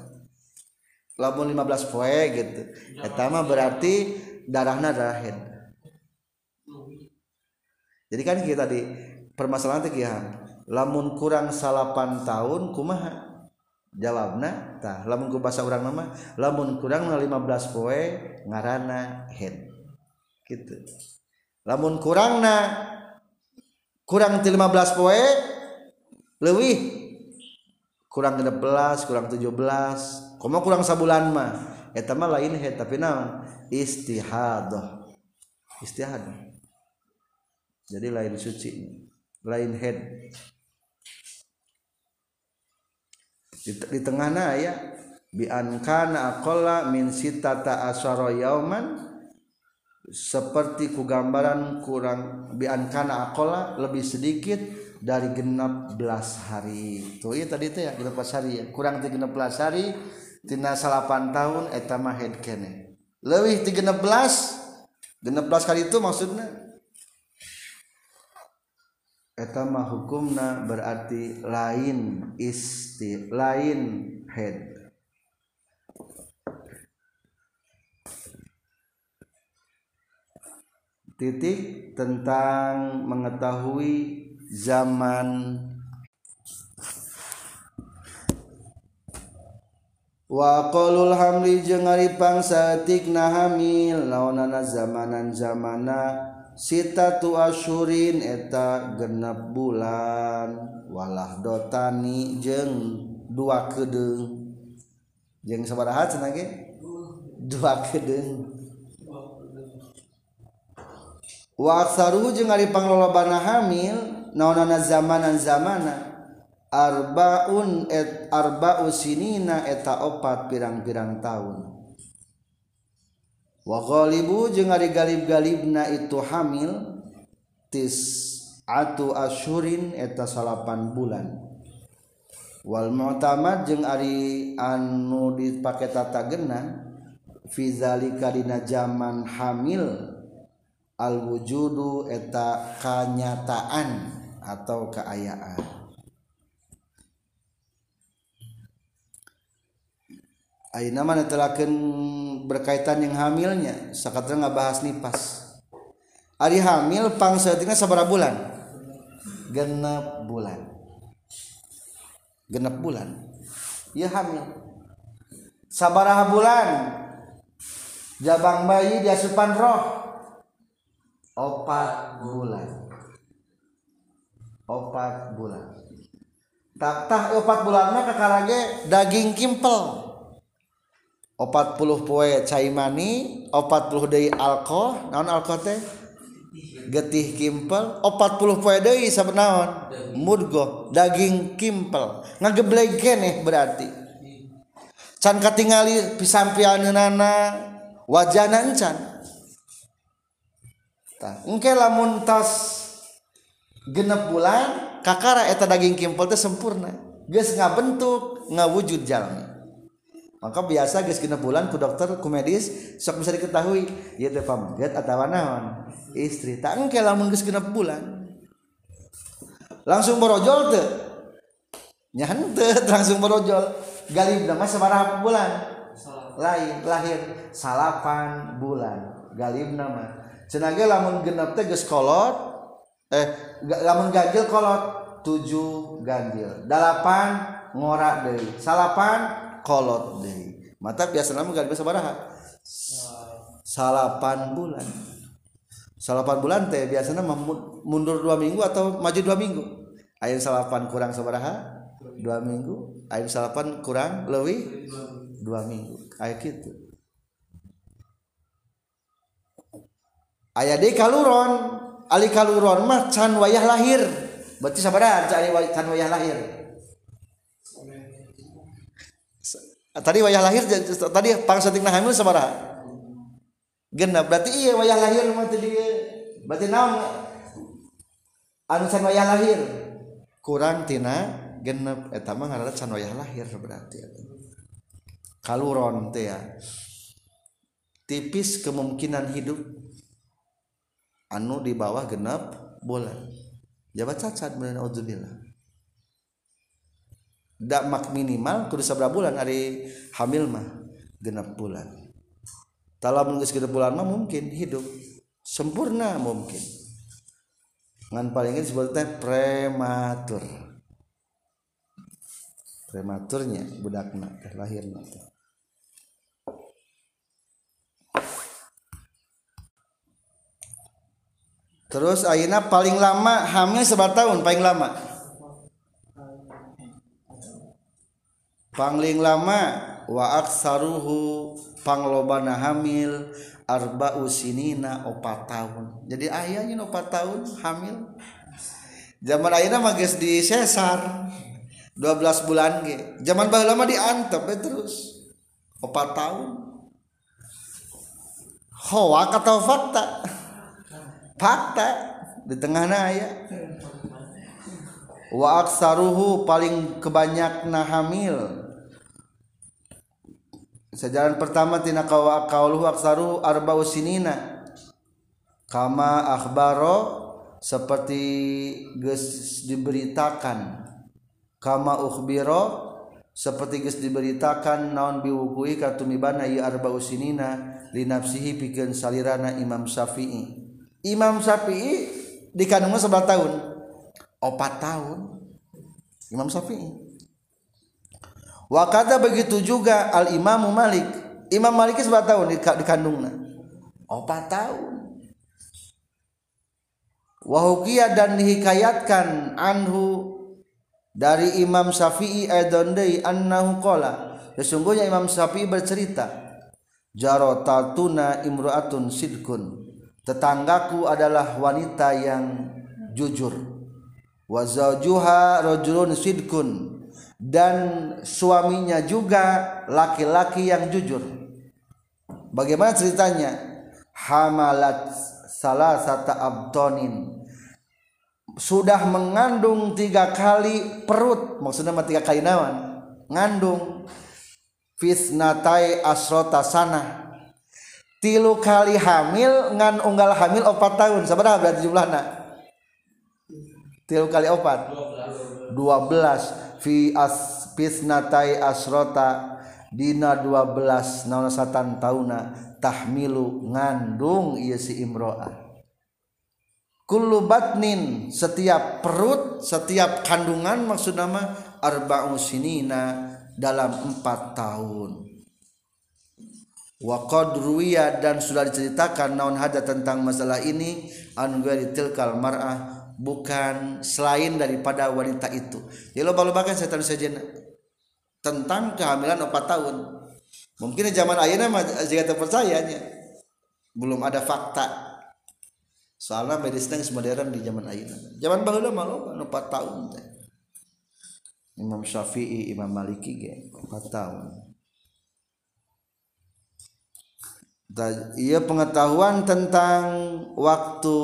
Lamun 15 poe gitu. Eta mah berarti darahna darah haid jadi kan kita tadi permasalahan kieu lamun kurang salapan tahun kumaha? Jawabna tah lamun ku bahasa urang nama lamun kurang 15 poe ngaranna head gitu. Lamun kurang na kurang ti 15 poe leuwih. Kurang 16 kurang 17 komo kurang sabulan mah. Eta mah lain head tapi naon? Istihadah. Istihadah. Jadi lain suci lain head di, di tengah ya. Bi an kana aqalla min sitata asyara yauman seperti ku gambaran kurang bi an kana aqalla lebih sedikit dari genap belas hari. Tuh iya tadi itu ya genap belas hari ya. Kurang tiga belas hari tina salapan tahun etama head kene. Lebih genap belas genap belas kali itu maksudnya eta mah hukumna berarti lain isti lain head. Titik tentang mengetahui zaman. Wa qalul hamli jeung ari pangsatikna hamil naonana zamanan zamana sita tu asyurin eta genep bulan. Walah dotani jeng dua kedeng. Jeng sabaraha cenah ge? Dua kedeng. Wa aksaru jeung ari panglolobana hamil naonana zamanan zamana. Arbaun et arba'u sinina eta opat pirang-pirang tahun. waqalibu jeung ari galib-galibna itu hamil tis atu asyurin eta salapan bulan. Wal mu'tamad jeung ari anu dipake tata gena fi zalika dina zaman hamil al wujudu eta kanyataan atau keayaan. Ayeuna mana telakeun berkaitan yang hamilnya sakatra ngabahas nipas. Ari hamil pangsaeutina sabaraha bulan? Genep bulan. Genep bulan? Ya hamil. Sabaraha bulan? Jabang bayi diasupan roh? Opat bulan. Opat bulan. Tak tah opat bulan mah kakarage daging kimpel 40 poe cai mani 40 deui alkohol naon alkohol teh? Getih kimpel. 40 poe deui sabenaon mudgo daging kimpel. Ngageblek keneh berarti. Can katingali pisampianeunana wajana encan tah engke lamun tos genep bulan kakara eta daging kimpel teh sempurna. Geus ngabentuk ngawujud jalmi maka biasa guys kena bulan ku dokter ku medis sok bisa diketahui. Ya teh pamgat atau naon? Istri tak engke lamun geus kena bulan. Langsung borojol teh. Nyante langsung borojol. Galib nama sabaraha bulan? Lain lahir. Salapan bulan. Galib nama cenah lamun genep teh geus kolot eh lamun ganjil kolot tujuh ganjil. Dalapan ngora deui. Salapan kolot deh mata biasa nama gak bisa baraha. Salapan bulan. Salapan bulan teh biasanya mundur dua minggu atau maju dua minggu. Air salapan kurang sabaraha dua minggu. Air salapan kurang lebih dua minggu. Kayak gitu ayah deh kaluron. Ali kaluron mah can wayah lahir. Berarti sabaraha can wayah lahir tadi wayah lahir tadi pangsa hamil sabaraha genap berarti iya wayah lahir mah tadi berarti naon? Anu can wayah lahir. Kurang tina genep eta mah ngaranna can wayah lahir berarti kaluron teh ya. Tipis kemungkinan hidup anu di bawah genap bulan. Jabat cacat benar auzubillah. Dak mak minimal kudu sabra bulan hari hamil mah genap bulan. Talah geus genap bulan mah mungkin hidup. Sempurna mungkin. Ngan palingin sebutnya prematur. Prematurnya budakna teh lahirna teh. Terus Aina paling lama hamil seberapa tahun? Paling lama? pangling lama waaksaruhu panglobana hamil arba usinina opat tahun. Jadi ayahnya opat tahun hamil. Zaman ayahnya magis di sesar 12 bulan ge. Zaman baru lama diantep ya eh, terus. Opat tahun. Hoak atau fakta. Fakta. Di tengahnya ayah wa aksaruhu paling kebanyakna hamil. Sejalan pertama tina kawa kauluhu aksaruhu arba'u sinina. Kama akhbaro seperti geus diberitakan. Kama ukhbiro seperti geus diberitakan naon biwukui katumibana ieu arba'u sinina li nafsihi pikeun salirana Imam Syafi'i. Imam Syafi'i dikandungnya sebelah tahun opat tahun. Imam Syafi'i. Wakata begitu juga al Imamu Malik. Imam Malik sebelah tahun dikandungnya opat tahun. Wahukiyah dan dihikayatkan anhu dari Imam Syafi'i aidon deui annahu qala. Sesungguhnya Imam Syafi'i bercerita jarotatuna imru'atun sidkun tetanggaku adalah wanita yang jujur wa zaujuha rajulun sidkun dan suaminya juga laki-laki yang jujur. Bagaimana ceritanya? Hamalat salah satu abtonin sudah mengandung tiga kali perut. Maksudnya tiga kali nawan ngandung. Fisnatai asrota sana. Tilu kali hamil ngan unggal hamil opat tahun. Seberapa berarti jumlahnya tilu kali opat dua belas. Fi as fisnatai asrota. Dina dua belas. Naon satan tauna? Tahmilu ngandung ieu si imro'ah. Kullu batnin setiap perut setiap kandungan maksud nama arba'u sinina dalam empat tahun. Wa qad dan sudah diceritakan naon hada tentang masalah ini an tilkal mar'ah bukan selain daripada wanita itu. Jadi loba-loba kan setan sejen tentang kehamilan 4 tahun. Mungkin zaman mah jika terpercayanya belum ada fakta. Soalnya medisnya modern di zaman ayeuna zaman baheula mah loba 4 tahun teh Imam Syafi'i Imam Maliki ge 4 tahun. Ia pengetahuan tentang waktu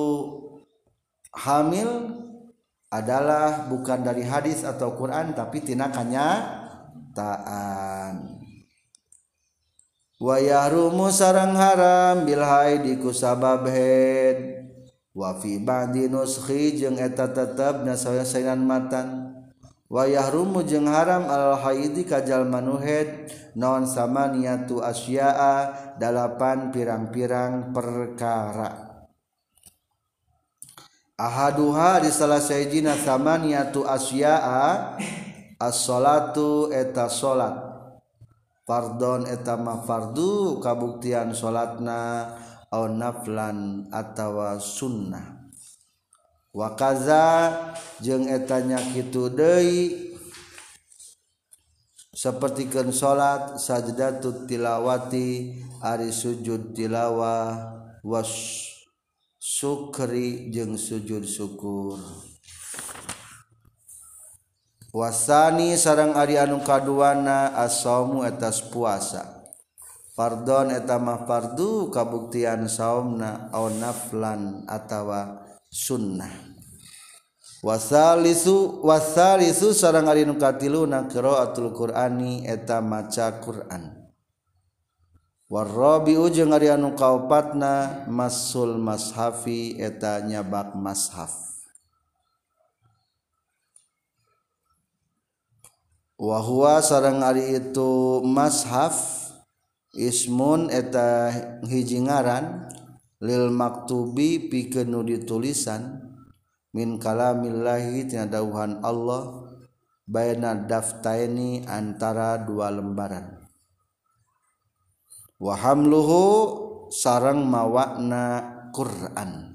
hamil adalah bukan dari hadis atau Quran tapi tinakannya taan. Wa yahrumu sarang haram bil haidi ku sabab haid wa fi ba'di nuskhi jeung eta tetepna sayan matan. Wa yahrumu jeung haram al haidi kajal manuhed non samaniyatu asya'a dalapan pirang-pirang perkara ahaduha di salah sayjina samaniatu asya'a as-salatu eta salat. Fardon eta ma fardu kabuktian salatna au naflan atawa sunnah. Wa kaza jeung eta nya kitu deui sapertikeun salat sajdatut tilawati ari sujud tilawah was sukri jeung sujud syukur. Wasani sarang Ari anu kaduana asomu etas puasa. Pardon etamah fardu kabuktian saumna au naflan atawa sunnah. Wasalisu wasalisu sarang Ari nu katiluna qiraatul qur'ani eta maca qur'an. warrobiu jeung ari anu kaopatna masul mashafi eta nyabak mashaf. Wahwa sarang ari itu mashaf ismun eta hiji ngaran lil maktubi pikeun nu ditulisan min kalamillahi tina dauhan Allah baina daftaini antara dua lembaran. Wa hamluhu sareng mawakna Quran.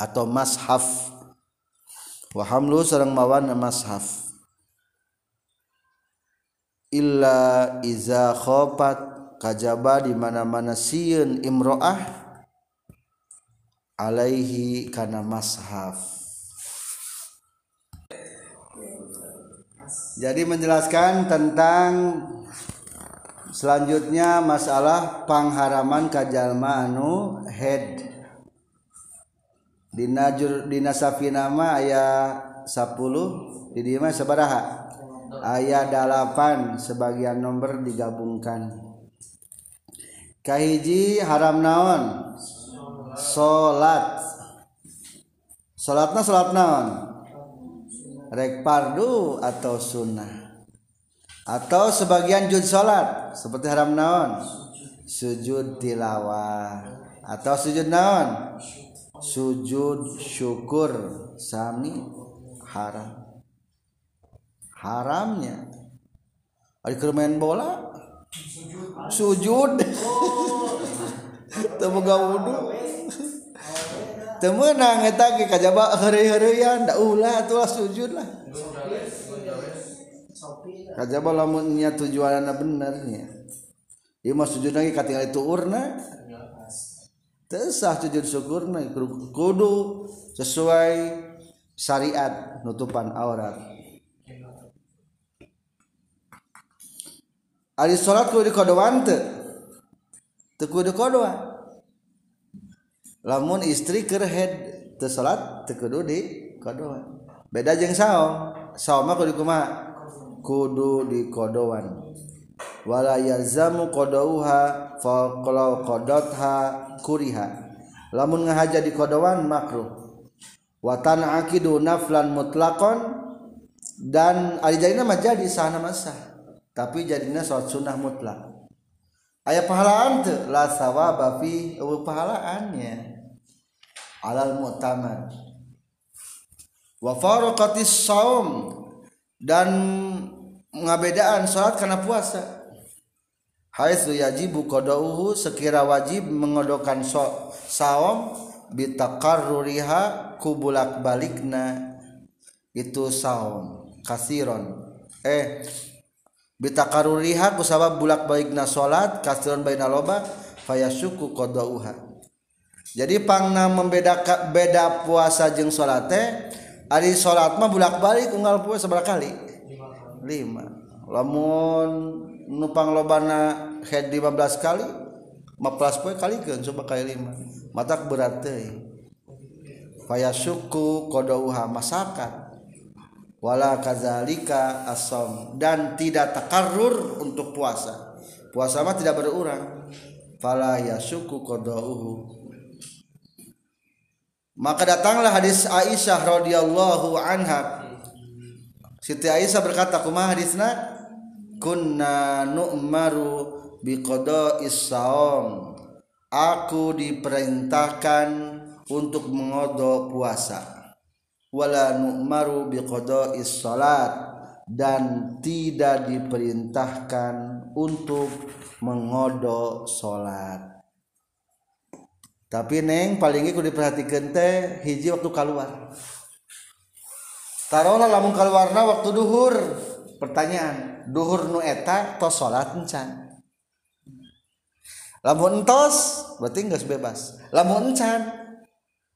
Atau mashaf. Wa hamluhu sareng mawana mashaf. Illa iza khofat kajaba di mana-mana sieun imro'ah alaihi kana mashaf. Jadi menjelaskan tentang selanjutnya masalah pangharaman kajalma anu head. Dina jur dina safinama ayat 10 di dieu mah sabaraha? Ayat 8 sebagian nomor digabungkan. Kahiji haram naon? Salat salatna salat naon? Rek atau sunnah atau sebagian jud salat seperti haram naon? Sujud tilawah. Atau sujud naon? Sujud syukur. Sami haram. Haramnya. Keur main bola? Sujud. Boga wudu? Teu meunang eta ge kajaba heureuy-heureuyan da ulah atuh sujud lah kajaba lamun nya tujuanna bener nya ieu mah sujud lagi katingali tuurna teu sah sujud syukurna kudu sesuai syariat nutupan aurat Ari salat kudu dikodoan teu? Teu kudu kodoan. Lamun istri keur head teu salat teu kudu dikodoan. Beda jeung saom. Saom mah kudu kumaha? Kudu dikodoan. Wala yalzamu qadauha fa qalau qadatha kuriha. Lamun ngahaja dikodoan makruh. Wa tan'aqidu naflan mutlaqan dan ari jadina mah jadi sahana masa tapi jadinya sholat sunnah mutlak ayat pahalaan tuh la sawaba fi pahalaannya alal mu'tamad wa faraqatis saum dan ngabedaan sholat karena puasa. Haitsu yajibu qadauhu sekira wajib mengodokan saum bitaqarruriha kubulak balikna itu saum kasiron. Eh bitakaruriha kusabab bulak baikna salat kasron baina loba fayasuku qadauha. Jadi pangna membeda beda puasa jeung salat teh ari salat mah bulak balik unggal puasa sabaraha kali lima. Lamun nupang lobana head 15 kali 15 poe kali kan coba kali lima. Matak berat teh. Fayasuku qadauha masakan. Wala kadzalika asom dan tidak takarrur untuk puasa. Puasa mah tidak berurang. Fala yasuku qadauhu maka datanglah hadis Aisyah radhiyallahu anha Siti Aisyah berkata kumaha hadisna? Kunna nu'maru biqada isaom aku diperintahkan untuk mengodok puasa. Wala nu'maru biqada salat dan tidak diperintahkan untuk mengodok salat tapi neng paling iku diperhatikan teh hiji waktu keluar taruhlah lamun keluarna waktu duhur. Pertanyaan duhur nu eta tos salat encan? Lamun entos berarti geus bebas. Lamun encan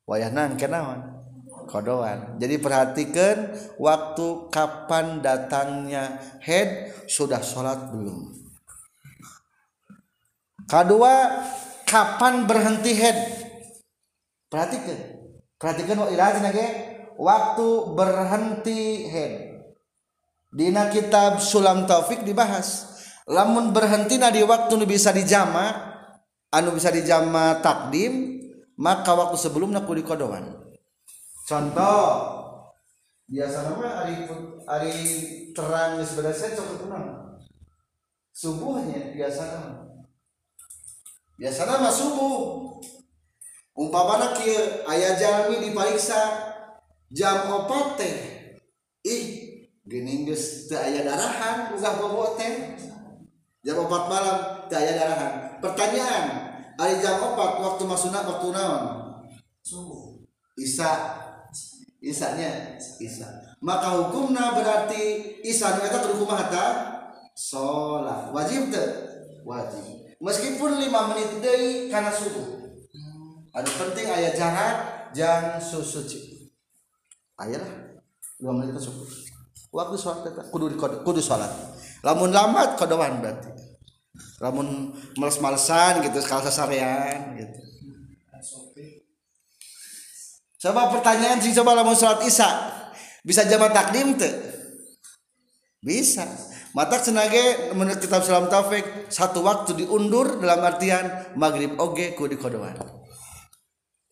wayahna kenaon kodoan. Jadi perhatikan waktu kapan datangnya head sudah sholat belum? Kedua kapan berhenti head? Perhatikan. Perhatikan waktu berhenti head Dina kitab Sulam Taufik dibahas. Lamun berhenti di waktu nu bisa dijama anu bisa dijama takdim maka waktu sebelumnya kudu kodoan contoh biasa nama hari hari terang sebenarnya cukup tenang subuhnya biasa nama biasa nama subuh. Umpamana kia ayah jalmi diperiksa jam opat teh. Ih gini geus teu aya darahan ulah bobo teh. Jam opat malam teu aya darahan. Pertanyaan hari jam opat waktu masuna waktu naon? Subuh. Isa. Isanya isa. Maka hukumna berarti isa nu eta kumaha ta salat wajib teu? Wajib. Meskipun 5 menit deui kana subuh. Anu penting aya jarak jang susuci aya lah 2 menit subuh waktu sholat kudu kudu sholat. Lamun lambat kodoan berarti. Lamun males-malesan gitu sekali sasarean gitu. Coba pertanyaan sih coba lamun sholat isya. Bisa jamaah takdim tuh bisa. Mata senage menurut kitab salam taufik satu waktu diundur dalam artian maghrib oge ku di kodoan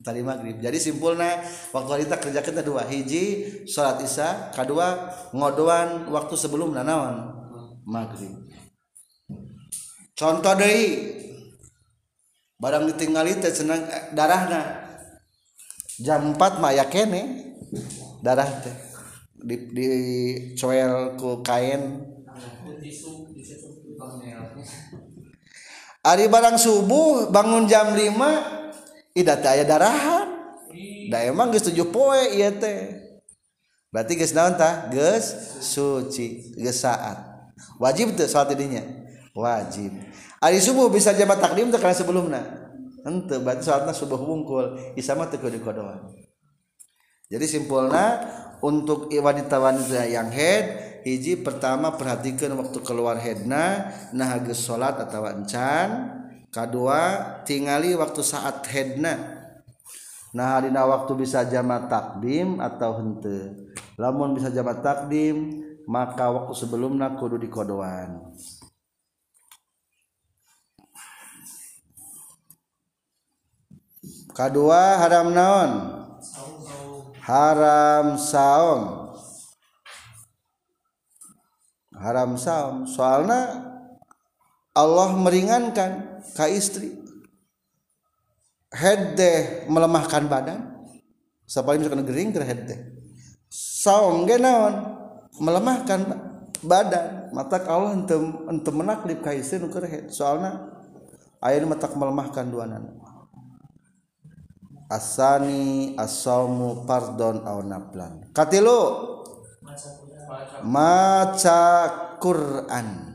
tadi maghrib. Jadi simpulnya waktu kita kerja kita dua hiji sholat isya kedua ngodoan waktu sebelum nanawan maghrib. Contoh deh barang ditinggali teh senang darahna. Jam 4 mah ya kene darah teh. Di, di coel ku kain. Ari barang subuh bangun jam 5 ida teh aya darahan. Da emang geus tujuh poe ieu teh. Berarti geus naon tah? Geus suci geus saat. Wajib teh salat dinya wajib. Ari subuh bisa jama takdim teh kana sebelumna. Henteu berarti salatna subuh wungkul. Isama teu kudu kodoan jadi simpulna untuk wanita-wanita yang head hiji pertama perhatikan waktu keluar headna nah geus salat atawa encan kedua tingali waktu saat headna nah dina waktu bisa jama takdim atau hente lamun bisa jama takdim maka waktu sebelumnya kudu dikodoan. Kedua haram naon? Haram saum. Haram saum. Soalnya Allah meringankan ka istri. Head deh melemahkan badan. Sapali misalkan gering ke head deh saum ge naon? Melemahkan badan. Mata Allah ente ente menaklip ka istri nu head. Soalna aya matak melemahkan duanan. Asani asaumu pardon au naflan. Katilu! Maca Quran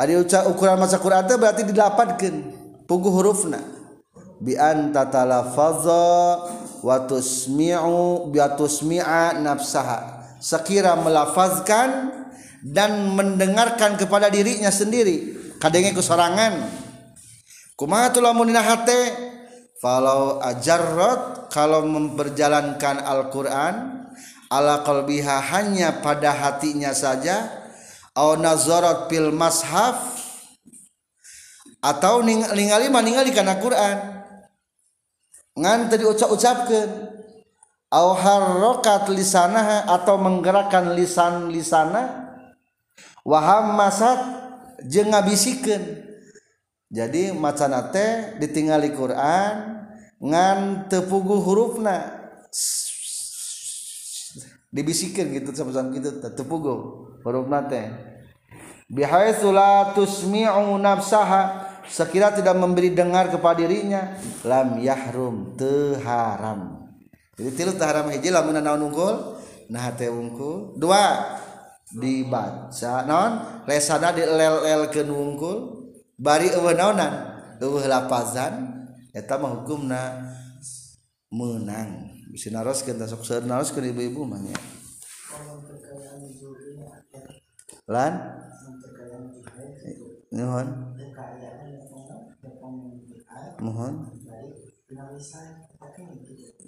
Ari ukuran maca Quran teh berarti didapatkeun puguh hurufna. Bi anta talaffaza wa tusmi'u bi tusmi'a nafsaha. Sekira melafazkan dan mendengarkan kepada dirinya sendiri. Kadenge ku sorangan. Kumaha tu lamun dina hate falau ajarrat kalau memperjalankan Al-Qur'an ala qalbiha hanya pada hatinya saja au nazarat fil mashaf. Atau ning, ningali mah ningali kana Quran. Ngan tadi ucap-ucapkeun au harrokat lisanaha atau menggerakkan lisan lisana waham masat jeung ngabisikeun. Jadi macana teh ditingali Quran ngan tepugu hurufna. Dibisikir gitu sama gitu tepugu huruf nate bihaitsu la tusmi'u nafsaha. Sekira tidak memberi dengar kepada dirinya lam yahrum teharam jadi tilu teharam hiji lamun naon unggul? Nah teh unggul. Dua dibaca naon? Lesana dilel-lel ke unggul. Bari eueuh naonan eueuh lapazan. Eta mah hukumna menang. Bisa naroskeun sok seueur naroskeun ibu-ibu mah lan? Mohon. Mohon.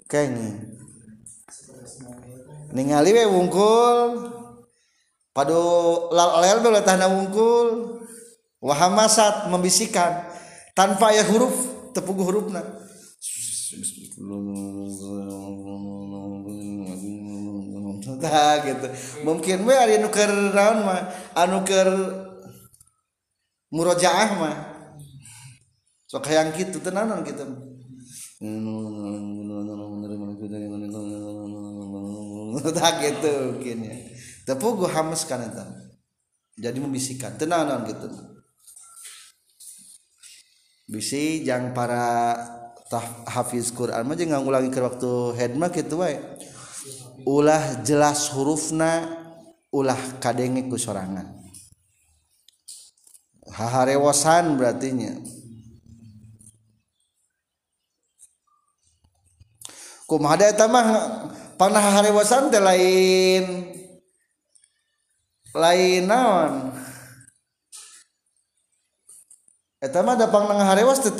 Kenging ningali we wungkul. Padu lal be tahna wungkul. Wahamasat membisikkan. Tanpa ya huruf tepugu hurufna. Gitu. Mungkin we ari keur naon mah? Anu keur murojaah mah. Sok hayang kitu tenanan kitu. Tah gitu mungkin ya. Tepugu hamas kan eta. Jadi membisikkan tenanan gitu. Bisi jang para hafiz Quran mah jangan ulangi ke waktu headma gitu wae ulah jelas hurufna ulah kadenge ku sorangan haharewosan berartinya. Kumaha da eta mah panaharewosan teh lain. Lain naon? Eta mah da panaharewas teh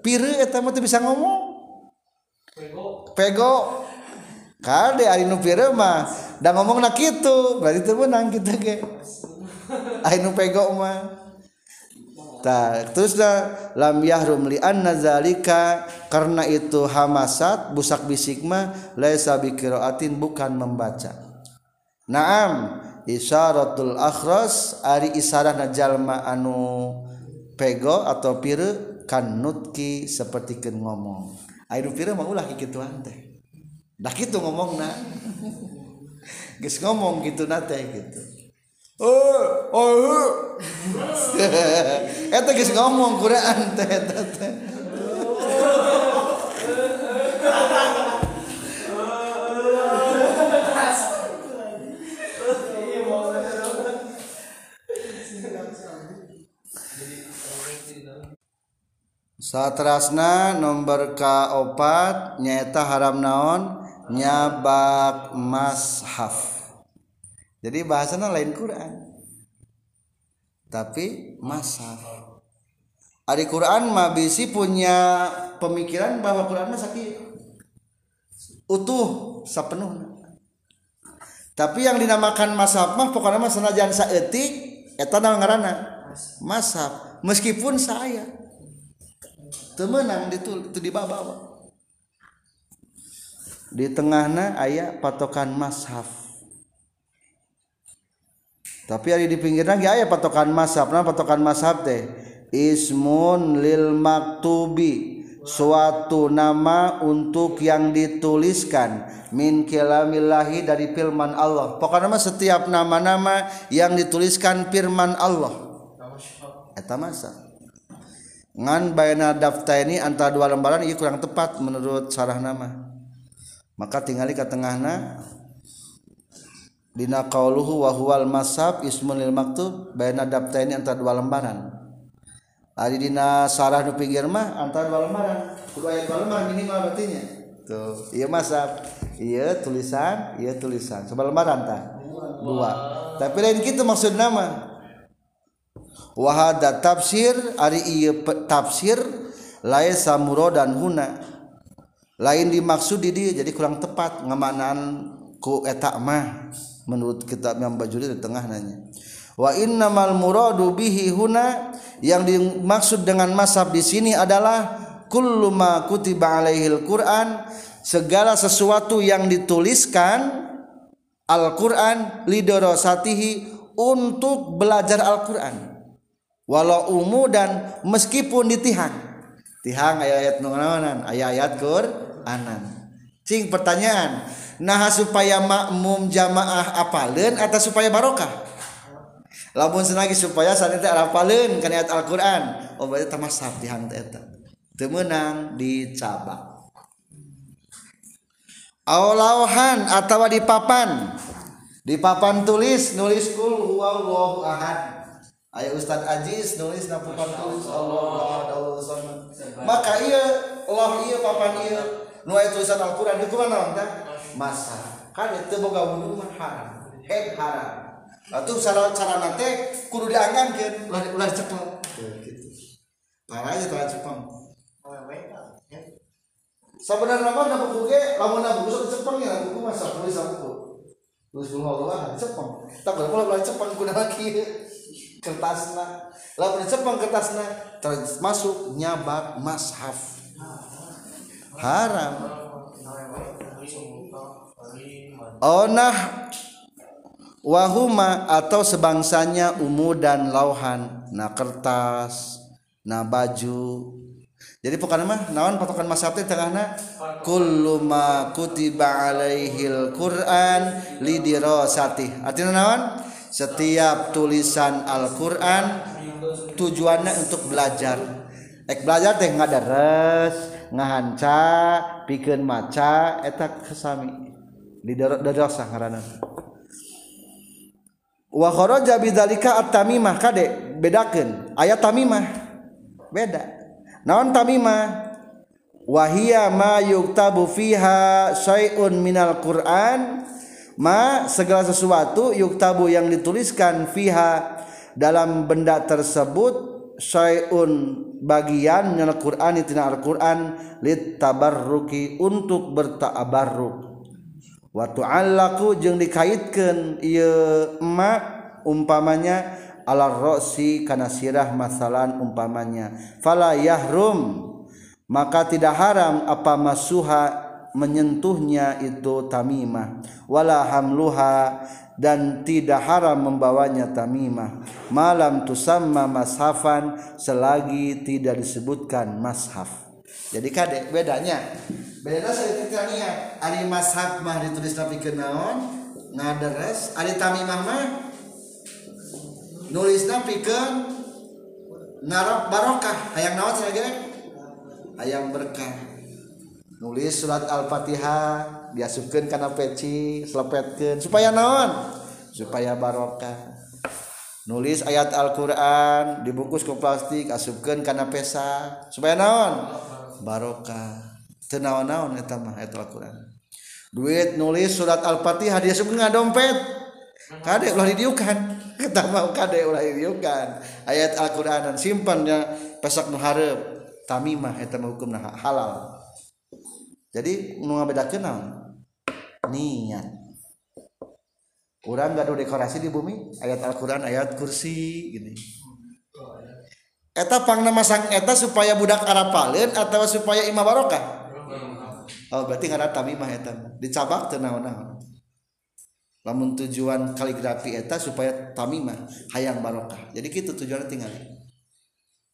pieu eta mah teh bisa ngomong. Pego. Pego kade ari nu pieu mah da ngomongna kitu berarti teu menang kitu ge. Ari nu pego mah. teruslah lam yahrum li anna zalika. Karena itu hamasat busak bisik ma laisa biqiraatin bukan membaca. Naam isyaratul akhras ari isarahna jalma anu pego atau pire kan nutki seperti kan ngomong. Ayo pire mah ulah kikituan teh. Dah kitu ngomongna. Geus ngomong gitu nate gitu. Oh, oh. Eta geus ngomong Quran teh eta teh. Satrasna nomor kaopat nyaeta haram naon nyabak mashaf. Jadi bahasanya lain Quran. Tapi mashaf. Ari Quran mah bisi punya pemikiran bahwa Quran mah sakit utuh sapenuhna. Tapi yang dinamakan mashaf mah pokoknya mah sanajan saeutik eta ngaranna? Mashaf. Meskipun saya temenang itu itu di bawah di tengahna ayat patokan mashaf tapi hari di pinggirnya ge aya patokan mashaf nah patokan mashaf teh ismun lil maktubi. Suatu nama untuk yang dituliskan. Min kilamillahi dari firman Allah. Pokoknya mah setiap nama-nama yang dituliskan firman Allah. Eta masa? Ngan bayana daftar ini antara dua lembaran ini kurang tepat menurut sarah nama. Maka tinggali ke tengahna dina qauluhu wa huwal masab ismun lil maktub bayana daftar ini antara dua lembaran. Ari dina sarah nu pinggir mah antara dua lembaran. Kudu aya dua lembaran minimal berarti tuh iya masab. Iya tulisan iya tulisan. Coba lembaran tah dua. Tapi lain gitu maksud nama. Wahada tafsir ari ieu tafsir laisa muradan huna. Lain dimaksud di dia jadi kurang tepat ngamanaan ku eta mah menurut kitab yang bajuri di tengah nanya wa innamal muradu bihi huna yang dimaksud dengan masab di sini adalah kullu ma kutiba alaihil Quran segala sesuatu yang dituliskan Al-Quran lidorosatihi untuk belajar Al-Quran. Walau umu dan meskipun ditihang tihang. Ayat-ayat ayat-ayat Quranan cing pertanyaan. Nah supaya makmum jamaah apalen atau supaya barokah? Lamun senagi supaya saat itu apalen kan ayat Al-Quran. Oh berarti tamasab tihang eta. Temenang dicabak Aulauhan atau di papan. Di papan tulis nulis kul huwallahu ahad. Ayah Ustad Aziz nulis na papan tulis Allah Allah. Maka iya Allah iya papan iya nu aya tulisan Al-Qur'an itu mana tah? Masa. Kan itu boga wudu mah haram. Head haram. Atuh cara cara nate kudu diangangkeun ulah ulah cepeng. Gitu. Parahnya tara cepeng. Sebenarnya mah na buku ge lamun na buku sok cepeng ya buku mah sok tulis buku. Tulis buku Allah cepeng. Tak kalau ulah cepeng kunaon kieu kertasna lamun cepeng kertasna masuk nyabak mashaf haram. Onah wahuma atau sebangsanya umu dan lauhan. Na kertas na baju. Jadi pokoknya mah naon patokan mashaf teh tengahna kullu ma kutiba alaihil qur'an lidirasati artinya naon? Setiap tulisan Al-Quran tujuannya untuk belajar. Ek belajar teh ngadares ngahanca pikeun maca eta kesami. Di darasah ngaranna. Wa kharaja bidzalika at-tamimah kade bedakan ayat tamimah beda. Naon tamimah? Wahia ma yuktabu fiha syai'un minal Qur'an ma segala sesuatu yuktabu yang dituliskan fiha dalam benda tersebut Syun bagian nyana Quran tina Al-Quran Lid tabarruki untuk bertaabarruk. Waktu Allahku jeung dikaitkan Iya emak umpamanya Alar rosi kana sirah masalan umpamanya. Fala yahrum Maka tidak haram apa masuha menyentuhnya itu tamimah. Wala hamluha dan tidak haram membawanya tamimah. Malam tusamma mashafan selagi tidak disebutkan mashaf. Jadi kade bedanya. Beda saya tanya ari mashaf mah ditulis tapi kenaon ngaderes. Ari tamimah mah nulisna pikeun ngarap barokah. Hayang naon sarage hayang berkah. Nulis surat al-fatihah diasupkan karena peci selepetkan supaya naon? Supaya barokah. Nulis ayat Alquran dibungkus ke plastik asupkan karena pesa supaya naon? Barokah. Tenawan naon eta mah ayat Alquran. Duit nulis surat Al-Fatihah dia ka dompet. Kade ulah didiukan? Kita mau kade ulah didiukan. Ayat Alquran dan simpannya pesak nu hareup. Tamimah eta mah hukumna halal. Jadi nu ngabedakeun naon? Niat. Orang gak ada dekorasi di bumi? Ayat Al-Quran ayat kursi gini. Eta pangna masang eta supaya budak arapalin atau supaya imam barokah? Oh berarti nggak tamimah eta. Dicabak teu naon-naon. Lamun tujuan kaligrafi eta supaya tamimah hayang barokah. Jadi gitu tujuannya tinggal.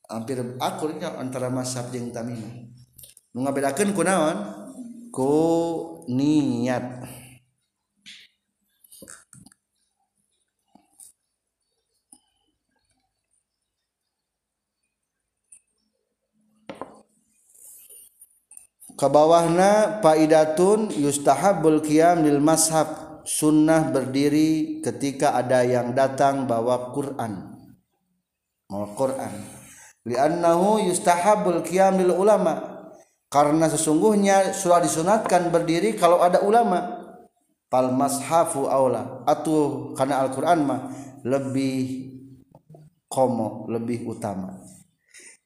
Hampir akurnya antara masab jeung tamimah. Nu ngabedakeun ku naon? Ku niat. Bawahna faidatun yustahabul qiyam lil mashab. Sunnah berdiri ketika ada yang datang bawa Quran. Bawa Quran. Li'annahu yustahabul qiyam lil ulama karena sesungguhnya sudah disunatkan berdiri kalau ada ulama. Fal mashafu aula. Atuh karena Al-Qur'an mah lebih komo lebih utama.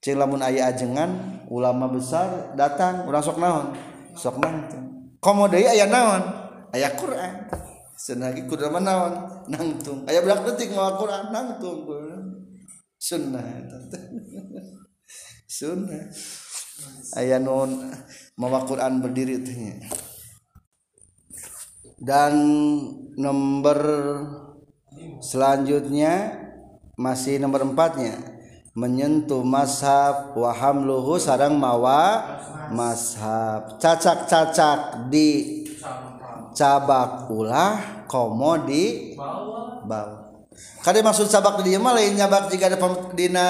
Cing lamun aya ajengan ulama besar datang urang sok naon? Sok nangtung komo deui aya naon? Aya Quran. Senagi kudu naon? Nangtung. Aya berak detik mawa Quran nangtung. Sunnah sunnah aya non mawa Quran berdiri teh. Dan nomor selanjutnya masih nomor empatnya. Menyentuh mashab waham luhu sarang mawa mashab cacak-cacak di cabak ulah komo di bawah. Kade maksud cabak di mah lain nyabak jika ada dina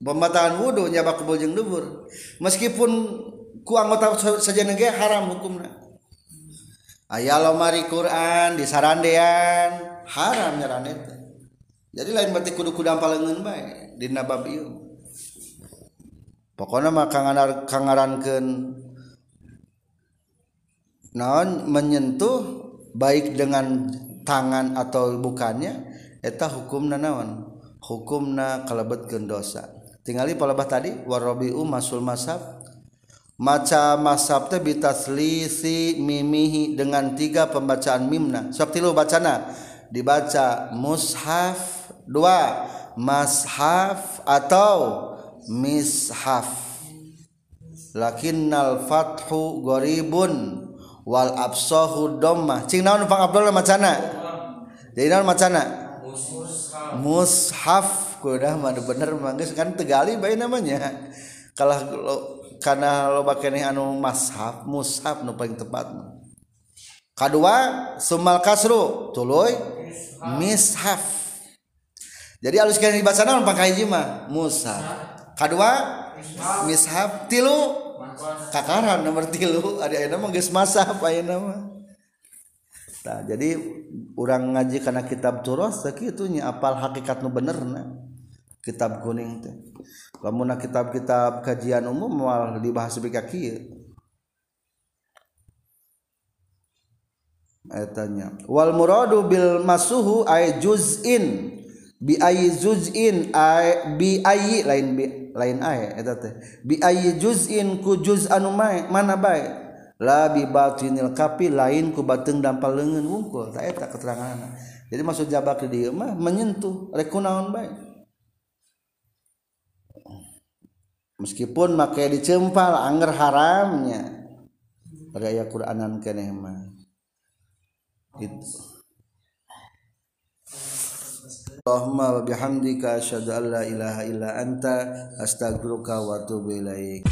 pembatalan wudhu nyabak kubul jeung dubur. Meskipun ku anggota saja nege haram hukumna. Aya lomari Quran di sarandean haram nyaran jadi lain berarti kudu kudu palengan baik di nabab pokoknya mah kangaran kangarankeun naon menyentuh baik dengan tangan atau bukannya eta hukumna naon? Hukumna kalebetkeun dosa tingali palebah tadi warabiu masul masab. Maca masab teh bitaslisi mimihi dengan tiga pembacaan mimna sok tilu bacana? Dibaca mushaf dua mashaf atau mishaf. Lakinnal fathu goribun wal absahu dhammah. Cing naon pang abdul macana? Jadi naon macana? Mushaf kudah mah bener manggeus kan tegali bae namanya. Kalau karena lo bakene anu mashaf mushaf nu paling tepat kadua sumal kasru. Tuluy mishaf. Jadi alus kena dibaca naon pakai jima mushaf. Kedua mishaf. tilu. Kakaran nomor tilu. Ada yang nama geus mashaf aya nama Nah, jadi orang ngaji karena kitab turos segitunya apal hakikat nu bener nah. kitab kuning teh. Lamun kitab-kitab kajian umum mal dibahas bika kieu. Ayatnya wal muradu bil masuhu ay juz'in. Bi ay juz'in ay bi ay lain bi lain ay eta teh. Bi ay juz'in ku juz anu mae mana bae? La bi batinil kapi lain ku bateng dampal leungeun wungkul. Tak eta keterangan. Jadi maksud jabak di mah menyentuh rek kunaon bae? meskipun makai dicempal anger haramnya. Raya Quranan keneh mah. Itu Allahumma wa bihamdika asyhadu an la ilaha illa anta astaghfiruka wa atubu ilaik.